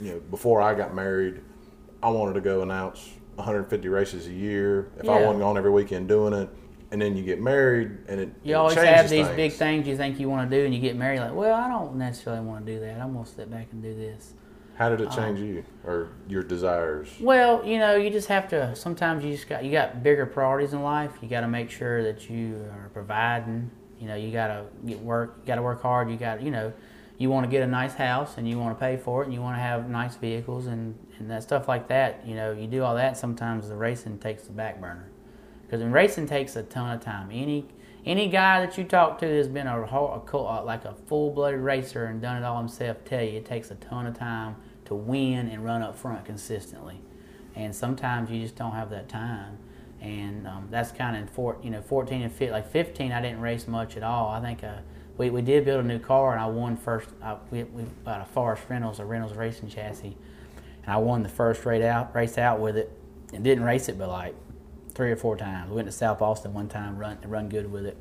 Speaker 1: you know, before I got married, I wanted to go announce 150 races a year. If I wasn't on every weekend doing it, and then you get married, and it
Speaker 4: You
Speaker 1: it
Speaker 4: always
Speaker 1: changes
Speaker 4: have these
Speaker 1: things.
Speaker 4: big things you think you want to do, and you get married. Like, well, I don't necessarily want to do that. I'm gonna step back and do this.
Speaker 1: How did it uh, change you or your desires?
Speaker 4: Well, you know, you just have to. Sometimes you just got you got bigger priorities in life. You got to make sure that you are providing. You know, you got to get work. You got to work hard. You got you know, you want to get a nice house and you want to pay for it and you want to have nice vehicles and and that stuff like that. You know, you do all that. Sometimes the racing takes the back burner because racing takes a ton of time. Any any guy that you talk to that's been a, a like a full blooded racer and done it all himself tell you it takes a ton of time to win and run up front consistently. And sometimes you just don't have that time. And um, that's kind of in four, you know, 14 and 15, like 15, I didn't race much at all. I think uh, we, we did build a new car, and I won first. I, we, we bought a Forest Reynolds, a Reynolds racing chassis, and I won the first race out, race out with it, and didn't race it but like three or four times. We went to South Boston one time, run run good with it,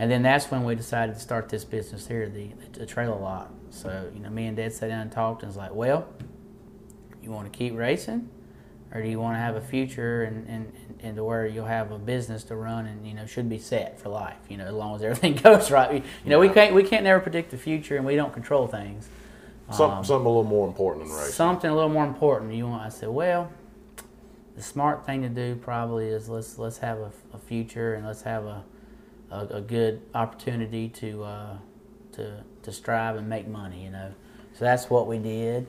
Speaker 4: and then that's when we decided to start this business here, the the trailer lot. So you know, me and Dad sat down and talked, and was like, well, you want to keep racing, or do you want to have a future and and and to where you'll have a business to run and you know should be set for life. You know, as long as everything goes right. You know, we can't we can't never predict the future, and we don't control things.
Speaker 1: Some,
Speaker 4: Um,
Speaker 1: something a little more important than racing.
Speaker 4: Something a little more important. You want? I said, well, the smart thing to do probably is let's let's have a, a future and let's have a a, a good opportunity to uh, to to strive and make money. You know, so that's what we did,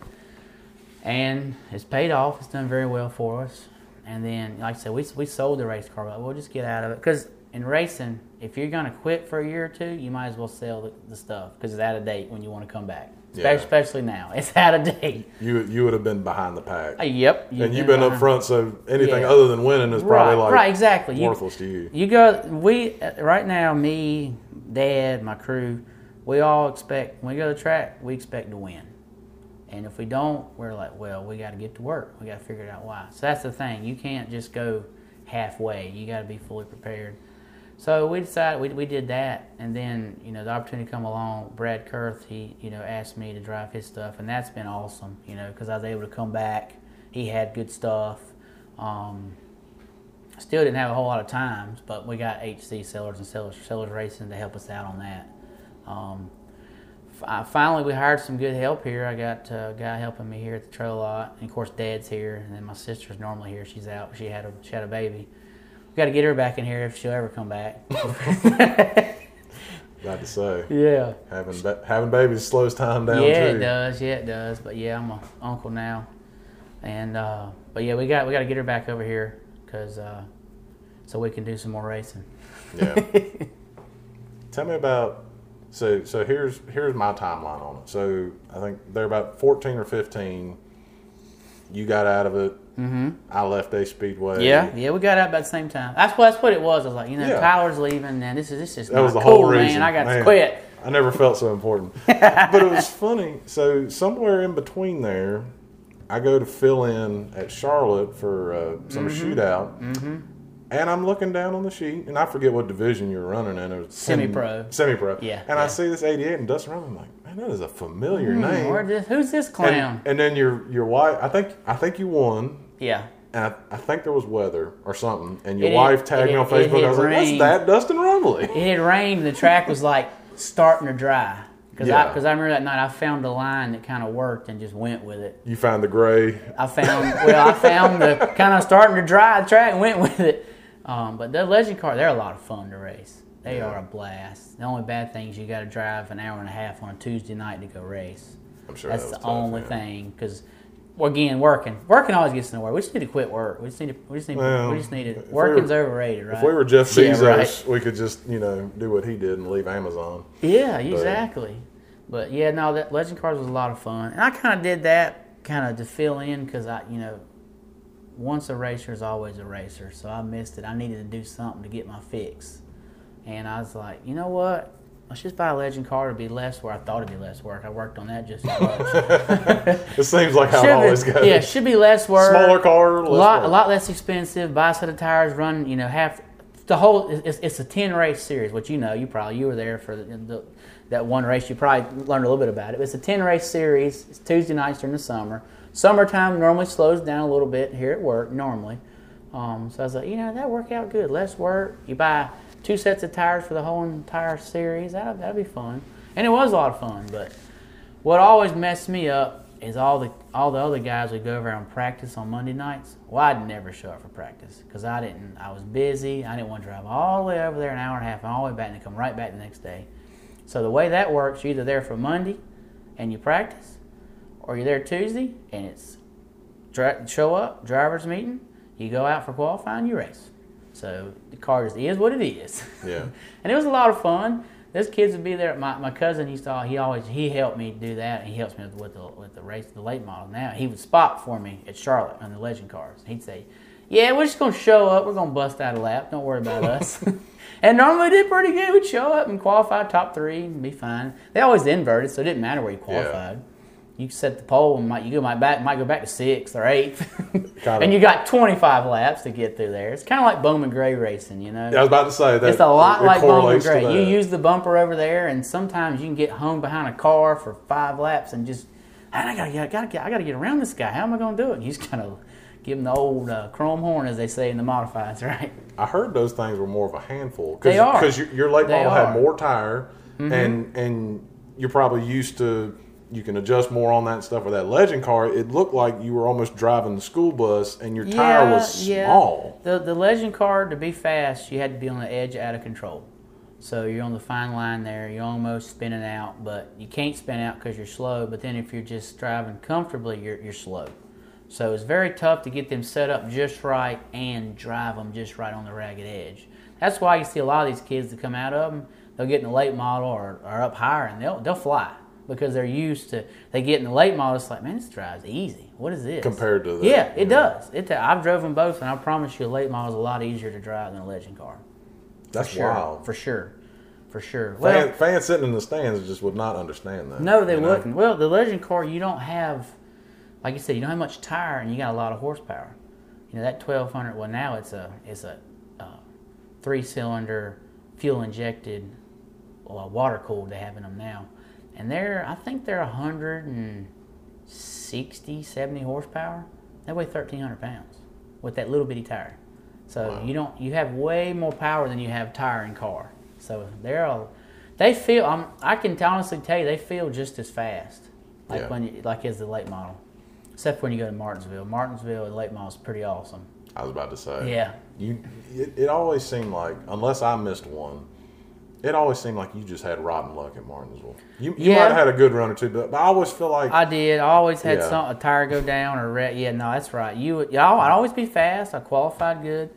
Speaker 4: and it's paid off. It's done very well for us. And then, like I said, we we sold the race car, but we'll just get out of it because in racing, if you're gonna quit for a year or two, you might as well sell the, the stuff because it's out of date when you want to come back.
Speaker 1: Yeah.
Speaker 4: Especially now, it's out of date.
Speaker 1: You you would have been behind the pack,
Speaker 4: Uh, Yep.
Speaker 1: and you've been up front, so anything
Speaker 4: Yeah.
Speaker 1: other than winning is probably
Speaker 4: right,
Speaker 1: like
Speaker 4: right, exactly. You,
Speaker 1: worthless to you.
Speaker 4: you go. We uh, right now, me, Dad, my crew, we all expect when we go to the track, we expect to win. And if we don't, we're like, well, we got to get to work. We got to figure it out why. So that's the thing. You can't just go halfway. You got to be fully prepared. So we decided we, we did that, and then you know the opportunity come along. Brad Kurth, he you know asked me to drive his stuff, and that's been awesome. You know because I was able to come back. He had good stuff. Um, still didn't have a whole lot of times, but we got HC Sellers and Sellers Sellers Racing to help us out on that. Um, fi- finally, we hired some good help here. I got a guy helping me here at the trail lot, and of course, Dad's here, and then my sister's normally here. She's out. She had a she had a baby. Got to get her back in here if she'll ever come back.
Speaker 1: Got to say,
Speaker 4: yeah.
Speaker 1: having ba- having babies slows time down
Speaker 4: yeah,
Speaker 1: too.
Speaker 4: it does. Yeah, it does. But yeah, I'm a uncle now, and uh, but yeah, we got we got to get her back over here because uh, so we can do some more racing.
Speaker 1: Yeah. Tell me about so so here's here's my timeline on it. So I think they're about fourteen or fifteen. You got out of it. Mm-hmm. I left Ace Speedway.
Speaker 4: Yeah, yeah, we got out about the same time. That's what that's what it was. I was like, you know,
Speaker 1: Yeah.
Speaker 4: Tyler's leaving, and this is this is
Speaker 1: That was the
Speaker 4: cool,
Speaker 1: whole reason.
Speaker 4: man. I got
Speaker 1: Man.
Speaker 4: to quit.
Speaker 1: I never felt so important. but it was funny. So somewhere in between there, I go to fill in at Charlotte for uh, some
Speaker 4: Mm-hmm.
Speaker 1: shootout. And I'm looking down on the sheet, and I forget what division you're running in. It was
Speaker 4: Semi-pro.
Speaker 1: Semi pro.
Speaker 4: Yeah,
Speaker 1: And I see this 88 and Dustin Run. I'm like, man, that is a familiar
Speaker 4: Hmm,
Speaker 1: name.
Speaker 4: this, who's this clown?
Speaker 1: and, and then your your wife, I think I think you won,
Speaker 4: yeah,
Speaker 1: and I, I think there was weather or something, and your
Speaker 4: It had-
Speaker 1: wife tagged
Speaker 4: it
Speaker 1: me on
Speaker 4: had- it
Speaker 1: Facebook. I was like,
Speaker 4: rained.
Speaker 1: that Dustin Rumley.
Speaker 4: it had rained. The track was like starting to dry because I
Speaker 1: Yeah.
Speaker 4: I remember that night I found a line that kind of worked and just went with it.
Speaker 1: You found the gray.
Speaker 4: I found well, I found the kind of starting to dry track and went with it. Um, but the legend car, they're a lot of fun to race. They are a blast. The only bad thing is you got to drive an hour and a half on a Tuesday night to go race.
Speaker 1: I'm sure
Speaker 4: That's
Speaker 1: that
Speaker 4: the
Speaker 1: tough,
Speaker 4: only
Speaker 1: yeah.
Speaker 4: thing because. Again, working. Working always gets in the way. We just need to quit work. We just need to. We just need.
Speaker 1: Well,
Speaker 4: we just need to.
Speaker 1: we
Speaker 4: Working's
Speaker 1: were-
Speaker 4: overrated, right?
Speaker 1: If we were Jeff
Speaker 4: Yeah,
Speaker 1: Bezos,
Speaker 4: right.
Speaker 1: we could just you know do what he did and leave Amazon.
Speaker 4: Yeah, exactly. But yeah, no, that Legend Cars was a lot of fun, and I kind of did that kind of to fill in because I, you know, once a racer is always a racer, so I missed it. I needed to do something to get my fix, and I was like, you know what? Let's just buy a Legend car to be less work. I thought it'd be less work. I worked on that just as much.
Speaker 1: It seems like how it always
Speaker 4: be,
Speaker 1: goes.
Speaker 4: yeah, should be less work.
Speaker 1: Smaller car, less
Speaker 4: a lot, a lot less expensive. Buy a set of tires, run, you know, half the whole. It's, it's a ten race series, which you know, you probably you were there for the, the, that one race. You probably learned a little bit about it. But it's a ten race series. It's Tuesday nights during the summer. Summertime normally slows down a little bit here at work normally. Um, so I was like, you know, that work out good. Less work. You buy two sets of tires for the whole entire series. That'll that'll be fun. And it was a lot of fun, but what always messed me up is all the all the other guys would go over and practice on Monday nights. Well, I'd never show up for practice because I didn't. I was busy. I didn't want to drive all the way over there an hour and a half and all the way back and come right back the next day. So the way that works, you're either there for Monday and you practice, or you're there Tuesday and it's dri- show up drivers meeting. You go out for qualifying, you race. So the car just is what it is.
Speaker 1: Yeah.
Speaker 4: And it was a lot of fun. This kids would be there. My, my cousin he saw he always he helped me do that. He helps me with, with the with the race the late model. Now he would spot for me at Charlotte on the legend cars. He'd say, "Yeah, we're just gonna show up. We're gonna bust out a lap. Don't worry about us." and normally did pretty good. We'd show up and qualify top three and be fine. They always inverted, so it didn't matter where you qualified. You set the pole and might you go might back might go back to sixth or eighth, and you got 25 laps to get through there. It's kind of like Bowman Gray racing, you know.
Speaker 1: Yeah, I was about to say that.
Speaker 4: It's a lot
Speaker 1: it
Speaker 4: like Bowman Gray. You use the bumper over there, and sometimes you can get hung behind a car for five laps and just, I gotta get, I gotta get, I gotta get around this guy. How am I gonna do it? And you just kind of give him the old uh, chrome horn, as they say in the modifieds, right?
Speaker 1: I heard those things were more of a handful. Cause,
Speaker 4: They are.
Speaker 1: because your, your late model.
Speaker 4: Mm-hmm.
Speaker 1: had more tire, and and you're probably used to you can adjust more on that stuff. With that legend car, it looked like you were almost driving the school bus, and your tire was small.
Speaker 4: The the legend car to be fast, you had to be on the edge out of control. So you're on the fine line there. You're almost spinning out, but you can't spin out because you're slow. But then if you're just driving comfortably, you're you're slow. So it's very tough to get them set up just right and drive them just right on the ragged edge. That's why you see a lot of these kids that come out of them. They'll get in the late model or, or up higher, and they'll they'll fly because they're used to. They get in the late model. It's like, man, this drives easy. What is this
Speaker 1: Compared to the-
Speaker 4: Yeah, it does. It. I've driven both, and I promise you, a late model is a lot easier to drive than a legend car.
Speaker 1: That's
Speaker 4: For sure.
Speaker 1: wild.
Speaker 4: For sure. For sure. Well,
Speaker 1: Fan, fans sitting in the stands just would not understand that.
Speaker 4: no, they wouldn't. Well, the legend car, you don't have, like you said, you don't have much tire, and you got a lot of horsepower. You know that twelve hundred. Well, now it's a it's a uh, three cylinder fuel injected, well, water cooled. They have in them now, and they're I think they're 160, and 70 horsepower. They weigh thirteen hundred pounds with that little bitty tire. So
Speaker 1: Wow.
Speaker 4: you don't you have way more power than you have tire and car. So they're all, they feel. I'm, I can honestly tell you they feel just as fast, like
Speaker 1: Yeah.
Speaker 4: when you, like as the late model, except when you go to Martinsville. Martinsville the late model is pretty awesome.
Speaker 1: I was about to say.
Speaker 4: Yeah.
Speaker 1: You. It, it always seemed like, unless I missed one, it always seemed like you just had rotten luck at Martinsville. You, you
Speaker 4: Yeah.
Speaker 1: might have had a good run or two, but, but I always feel like
Speaker 4: I did. I always had
Speaker 1: Yeah.
Speaker 4: some a tire go down or wreck. Yeah, no, that's right. You, y'all, I'd always be fast. I qualified good.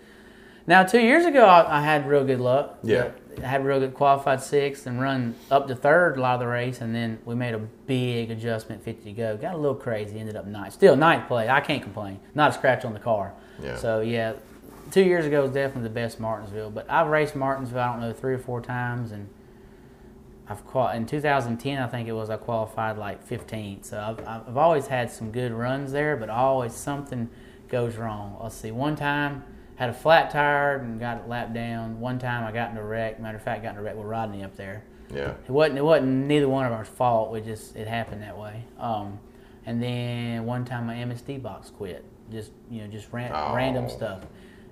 Speaker 4: Now, two years ago, I, I had real good luck.
Speaker 1: Yeah.
Speaker 4: I had real good qualified sixth and run up to third a lot of the race, and then we made a big adjustment, 50 to go. Got a little crazy. Ended up ninth. Still ninth place. I can't complain. Not a scratch on the car.
Speaker 1: Yeah.
Speaker 4: So yeah, two years ago was definitely the best Martinsville. But I've raced Martinsville. I don't know three or four times, and I've qual in 2010, I think it was I qualified like 15th. So I've, I've always had some good runs there, but always something goes wrong. Let's see, one time had a flat tire and got it lapped down. One time I got in a wreck. Matter of fact, got in a wreck with Rodney up there.
Speaker 1: yeah,
Speaker 4: It wasn't. It wasn't neither one of our fault. We just it happened that way. Um, and then one time my MSD box quit. Just you know, just ran,
Speaker 1: Oh.
Speaker 4: random stuff.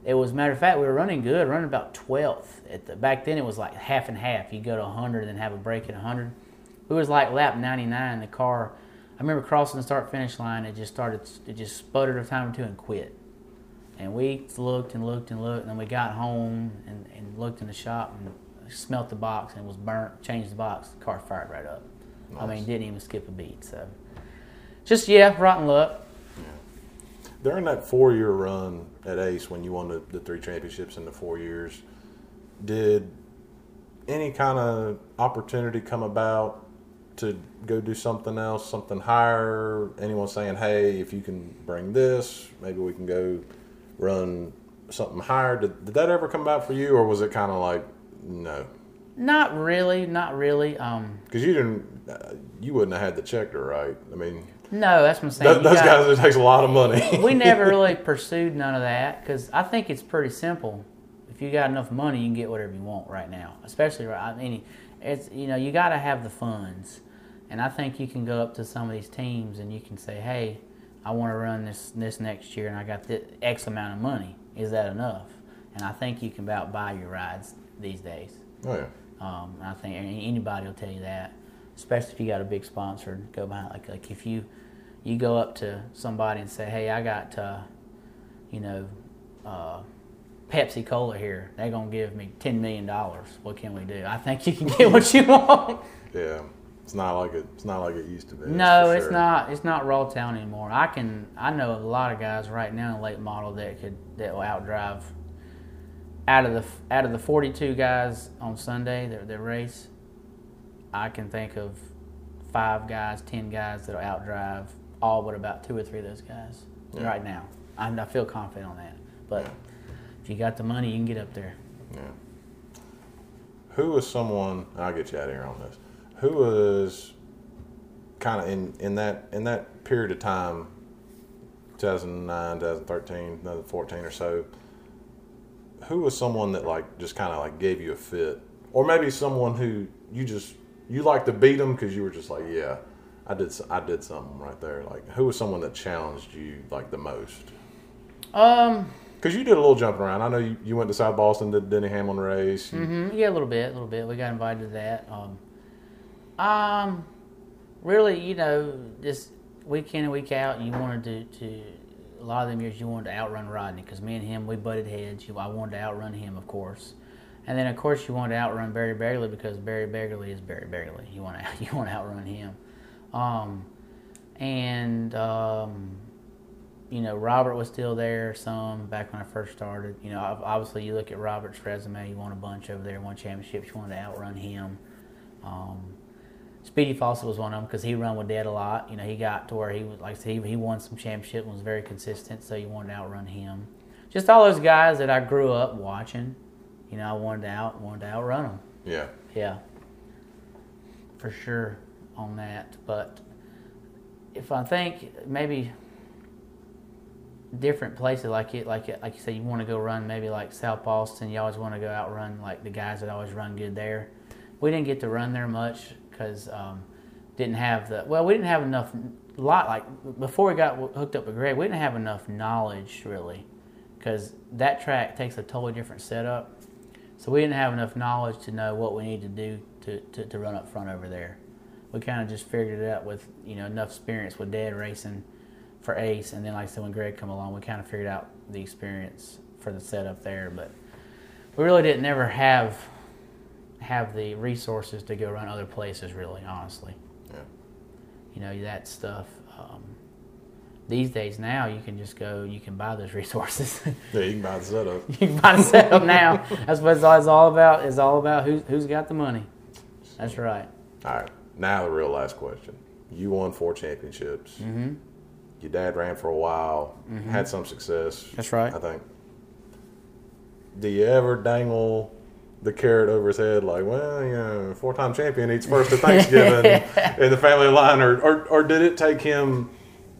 Speaker 4: It was matter of fact we were running good, running about 12th. At the back then it was like half and half. You go to 100 and have a break at 100. It was like lap 99. The car, I remember crossing the start finish line. It just started. It just sputtered a time or two and quit. And we looked and looked and looked, and then we got home and, and looked in the shop and smelt the box and it was burnt. Changed the box, the car fired right up. I mean, didn't even skip a beat. So, just yeah, rotten luck.
Speaker 1: During that four year run at Ace when you won the, the three championships in the four years, did any kind of opportunity come about to go do something else, something higher? Anyone saying, hey, if you can bring this, maybe we can go run something higher? Did, did that ever come about for you, or was it kind of like, no?
Speaker 4: Not really, not really. Um,
Speaker 1: Because you didn't, uh, you wouldn't have had the check to write. I mean,
Speaker 4: no, that's what I'm saying.
Speaker 1: th- those
Speaker 4: got-
Speaker 1: guys, it takes a lot of money.
Speaker 4: we never really pursued none of that because I think it's pretty simple. If you got enough money, you can get whatever you want right now. Especially right, I mean, it's you know you got to have the funds, and I think you can go up to some of these teams and you can say, hey, I want to run this this next year, and I got this X amount of money. Is that enough? And I think you can about buy your rides these days.
Speaker 1: oh, yeah.
Speaker 4: Um, I think anybody will tell you that, especially if you got a big sponsor go behind. Like like if you you go up to somebody and say, "Hey, I got uh, you know uh, Pepsi Cola here. They're gonna give me ten million dollars. What can we do? I think you can get what you want."
Speaker 1: Yeah, it's not like it. It's not like it used to be.
Speaker 4: no, it's
Speaker 1: sure.
Speaker 4: not. It's not raw town anymore. I can. I know a lot of guys right now in late model that could that will outdrive. Out of the out of the forty two guys on Sunday their that race, I can think of five guys, ten guys that'll outdrive all but about two or three of those guys
Speaker 1: Yeah.
Speaker 4: right now. I, I feel confident on that. But if you got the money, you can get up there.
Speaker 1: Yeah. Who was someone? I'll get you out of here on this. Who was kind of in in that in that period of time, 2009, 2013, 2014 or so. Who was someone that like just kind of like gave you a fit, or maybe someone who you just you like to beat them because you were just like, yeah, I did I did something right there. Like who was someone that challenged you like the most?
Speaker 4: Um,
Speaker 1: Because you did a little jumping around. I know you, you went to South Boston, did the Denny Hamlin race. You-
Speaker 4: mhm, yeah, a little bit, a little bit. We got invited to that. Um, um, really, you know, just week in and week out, you wanted to, to a lot of them years you wanted to outrun Rodney because me and him we butted heads. You, I wanted to outrun him, of course, and then of course you want to outrun Barry Beggarly because Barry Beggarly is Barry Beggarly. You want to you want to outrun him, um, and um, you know Robert was still there some back when I first started. You know, obviously you look at Robert's resume, you won a bunch over there, won championships. You wanted to outrun him. Um, Speedy Fawcett was one of them because he run with Dad a lot. You know, he got to where he was like I said, he, he won some championships and was very consistent. So you wanted to outrun him. Just all those guys that I grew up watching. You know, I wanted to out wanted to outrun them.
Speaker 1: yeah.
Speaker 4: Yeah, for sure on that. But if I think maybe different places like it, like it, like you said, you want to go run maybe like South Boston. You always want to go outrun like the guys that always run good there. We didn't get to run there much because um, didn't have the well, we didn't have enough lot like before we got hooked up with Greg. We didn't have enough knowledge really because that track takes a totally different setup. So we didn't have enough knowledge to know what we need to do to, to, to run up front over there. We kind of just figured it out with you know enough experience with Dad racing for Ace, and then like I said, when Greg come along, we kind of figured out the experience for the setup there. But we really didn't ever have have the resources to go run other places. Really, honestly,
Speaker 1: Yeah.
Speaker 4: you know that stuff. Um, these days now, you can just go. You can buy those resources.
Speaker 1: Yeah, you can buy the setup.
Speaker 4: you can buy the setup now. That's what it's all- it's all about. It's all about who's who's got the money. That's right.
Speaker 1: All right. Now the real last question. You won four championships. Mm-hmm. Your dad ran for a while, had some success.
Speaker 4: That's right.
Speaker 1: I think. Do you ever dangle the carrot over his head like, well, you know, four-time champion eats first at Thanksgiving in the family line, or, or, or did it take him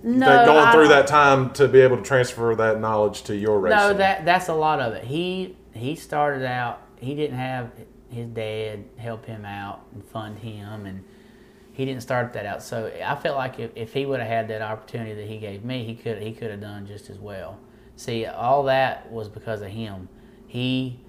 Speaker 4: No,
Speaker 1: think, going through that time to be able to transfer that knowledge to your racing?
Speaker 4: No, that that's a lot of it. He he started out. He didn't have his dad help him out and fund him, and he didn't start that out. So I felt like if, if he would have had that opportunity that he gave me, he could he could have done just as well. See, all that was because of him. He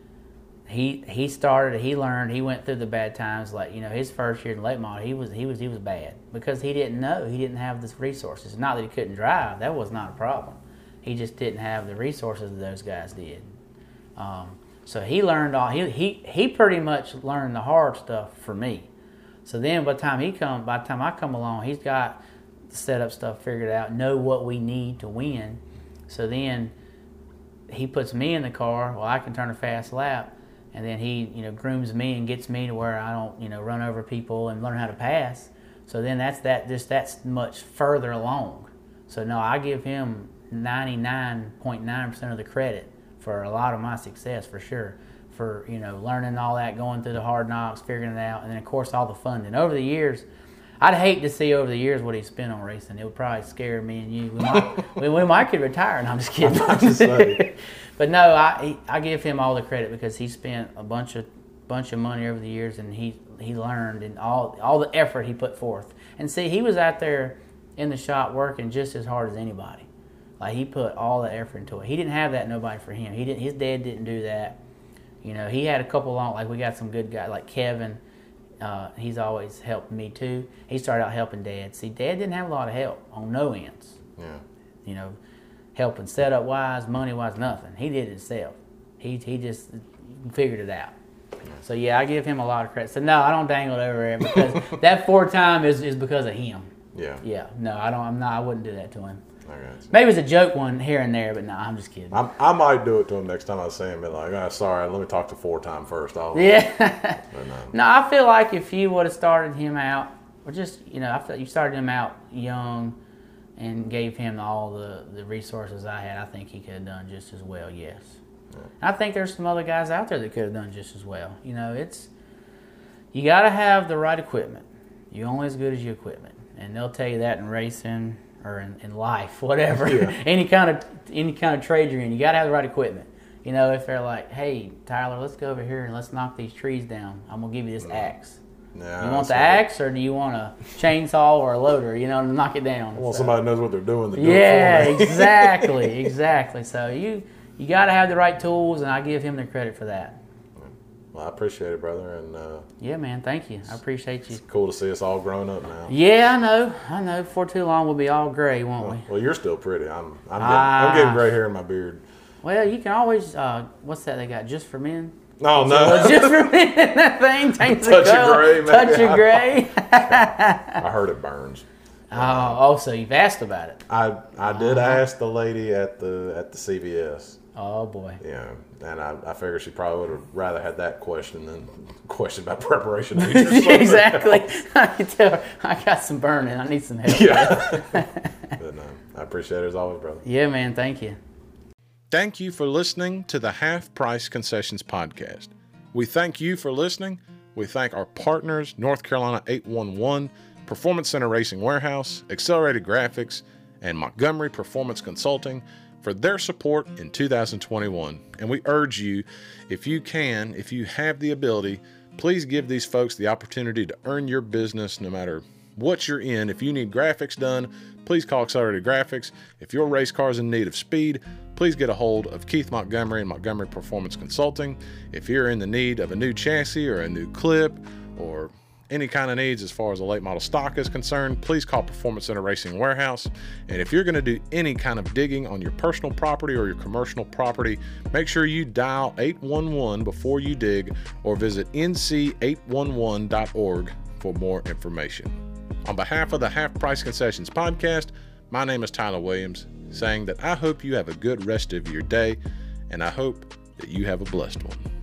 Speaker 4: he he started. He learned. He went through the bad times. Like you know, his first year in late model, he was he was he was bad because he didn't know. He didn't have the resources. Not that he couldn't drive. That was not a problem. He just didn't have the resources that those guys did. Um, so he learned all. He he he pretty much learned the hard stuff for me. So then, by the time he come, by the time I come along, he's got the setup stuff figured out. Know what we need to win. So then he puts me in the car. Well, I can turn a fast lap, and then he, you know, grooms me and gets me to where I don't, you know, run over people and learn how to pass. So then that's that. Just that's much further along. So no, I give him ninety nine point nine percent of the credit for a lot of my success for sure. For you know, learning all that, going through the hard knocks, figuring it out, and then of course all the funding over the years. I'd hate to see over the years what he spent on racing. It would probably scare me and you. We might, we, we might could retire. And I'm just kidding.
Speaker 1: to say.
Speaker 4: but no, I I give him all the credit because he spent a bunch of bunch of money over the years, and he he learned and all all the effort he put forth. And see, he was out there in the shop working just as hard as anybody. Like he put all the effort into it. He didn't have that nobody for him. He didn't. His dad didn't do that. You know, he had a couple long like we got some good guys like Kevin. Uh, he's always helped me too. He started out helping Dad. See, Dad didn't have a lot of help on no ends.
Speaker 1: Yeah.
Speaker 4: You know, helping setup wise, money wise, nothing. He did it himself. He he just figured it out. So yeah, I give him a lot of credit. So no, I don't dangle it over there because that four time is, is because of him.
Speaker 1: Yeah.
Speaker 4: Yeah, no, I don't. I'm not. I wouldn't do that to him. Maybe it's a joke one here and there, but no, I'm just kidding.
Speaker 1: I'm, I might do it to him next time I see him. Be like, oh, sorry, let me talk to four time first. I'll,
Speaker 4: yeah.
Speaker 1: no.
Speaker 4: Uh, no, I feel like if you would have started him out, or just you know, I feel you started him out young, and gave him all the the resources I had, I think he could have done just as well. Yes. I think there's some other guys out there that could have done just as well. You know, it's you got to have the right equipment. You're only as good as your equipment, and they'll tell you that in racing or in, in life, whatever,
Speaker 1: Yeah.
Speaker 4: any kind of any kind of trade you're in. You got to have the right equipment. You know, if they're like, "Hey, Tyler, let's go over here and let's knock these trees down. I'm gonna give you this axe.
Speaker 1: Yeah,
Speaker 4: You want the axe, or do you want a chainsaw or a loader? You know, to knock it down."
Speaker 1: Well,
Speaker 4: So-
Speaker 1: somebody knows what they're doing. Do
Speaker 4: yeah, exactly, exactly. So you you got to have the right tools, and I give him the credit for that.
Speaker 1: well, I appreciate it, brother, and uh,
Speaker 4: Yeah, man. Thank you. I appreciate you.
Speaker 1: cool to see us all grown up now.
Speaker 4: Yeah, I know. I know. Before too long, we'll be all gray, won't we?
Speaker 1: Well, you're still pretty. I'm. I'm getting,
Speaker 4: Ah.
Speaker 1: I'm getting gray hair in my beard.
Speaker 4: Well, you can always. Uh, what's that they got? Just for men.
Speaker 1: No,
Speaker 4: Well,
Speaker 1: no.
Speaker 4: just for men. that thing changes the
Speaker 1: Touch of
Speaker 4: color.
Speaker 1: gray, maybe.
Speaker 4: Touch of gray.
Speaker 1: I heard it burns.
Speaker 4: oh, oh, so you've asked about it.
Speaker 1: I I did
Speaker 4: Uh-huh.
Speaker 1: ask the lady at the at the CVS.
Speaker 4: Oh boy.
Speaker 1: Yeah, and I, I figured she probably would have rather had that question than question about preparation. age or something.
Speaker 4: exactly. I can tell. her, I got some burning. I need some help.
Speaker 1: Yeah. but no, I appreciate it as always, brother.
Speaker 4: Yeah, man. Thank you.
Speaker 1: Thank you for listening to the Half Price Concessions Podcast. We thank you for listening. We thank our partners, North Carolina 811, Performancenter Racing Warehouse, Accelerated Graphics, and Montgomery Performance Consulting for their support in 2021. And we urge you, if you can, if you have the ability, please give these folks the opportunity to earn your business no matter what you're in. If you need graphics done, please call Accelerated Graphics. If your race car is in need of speed, please get a hold of Keith Montgomery and Montgomery Performance Consulting. If you're in the need of a new chassis or a new clip or any kind of needs as far as a late model stock is concerned, please call Performancenter Racing Warehouse. And if you're going to do any kind of digging on your personal property or your commercial property, make sure you dial 811 before you dig or visit nc811.org for more information. On behalf of the Half Price Concessions podcast, my name is Tyler Williams, saying that I hope you have a good rest of your day and I hope that you have a blessed one.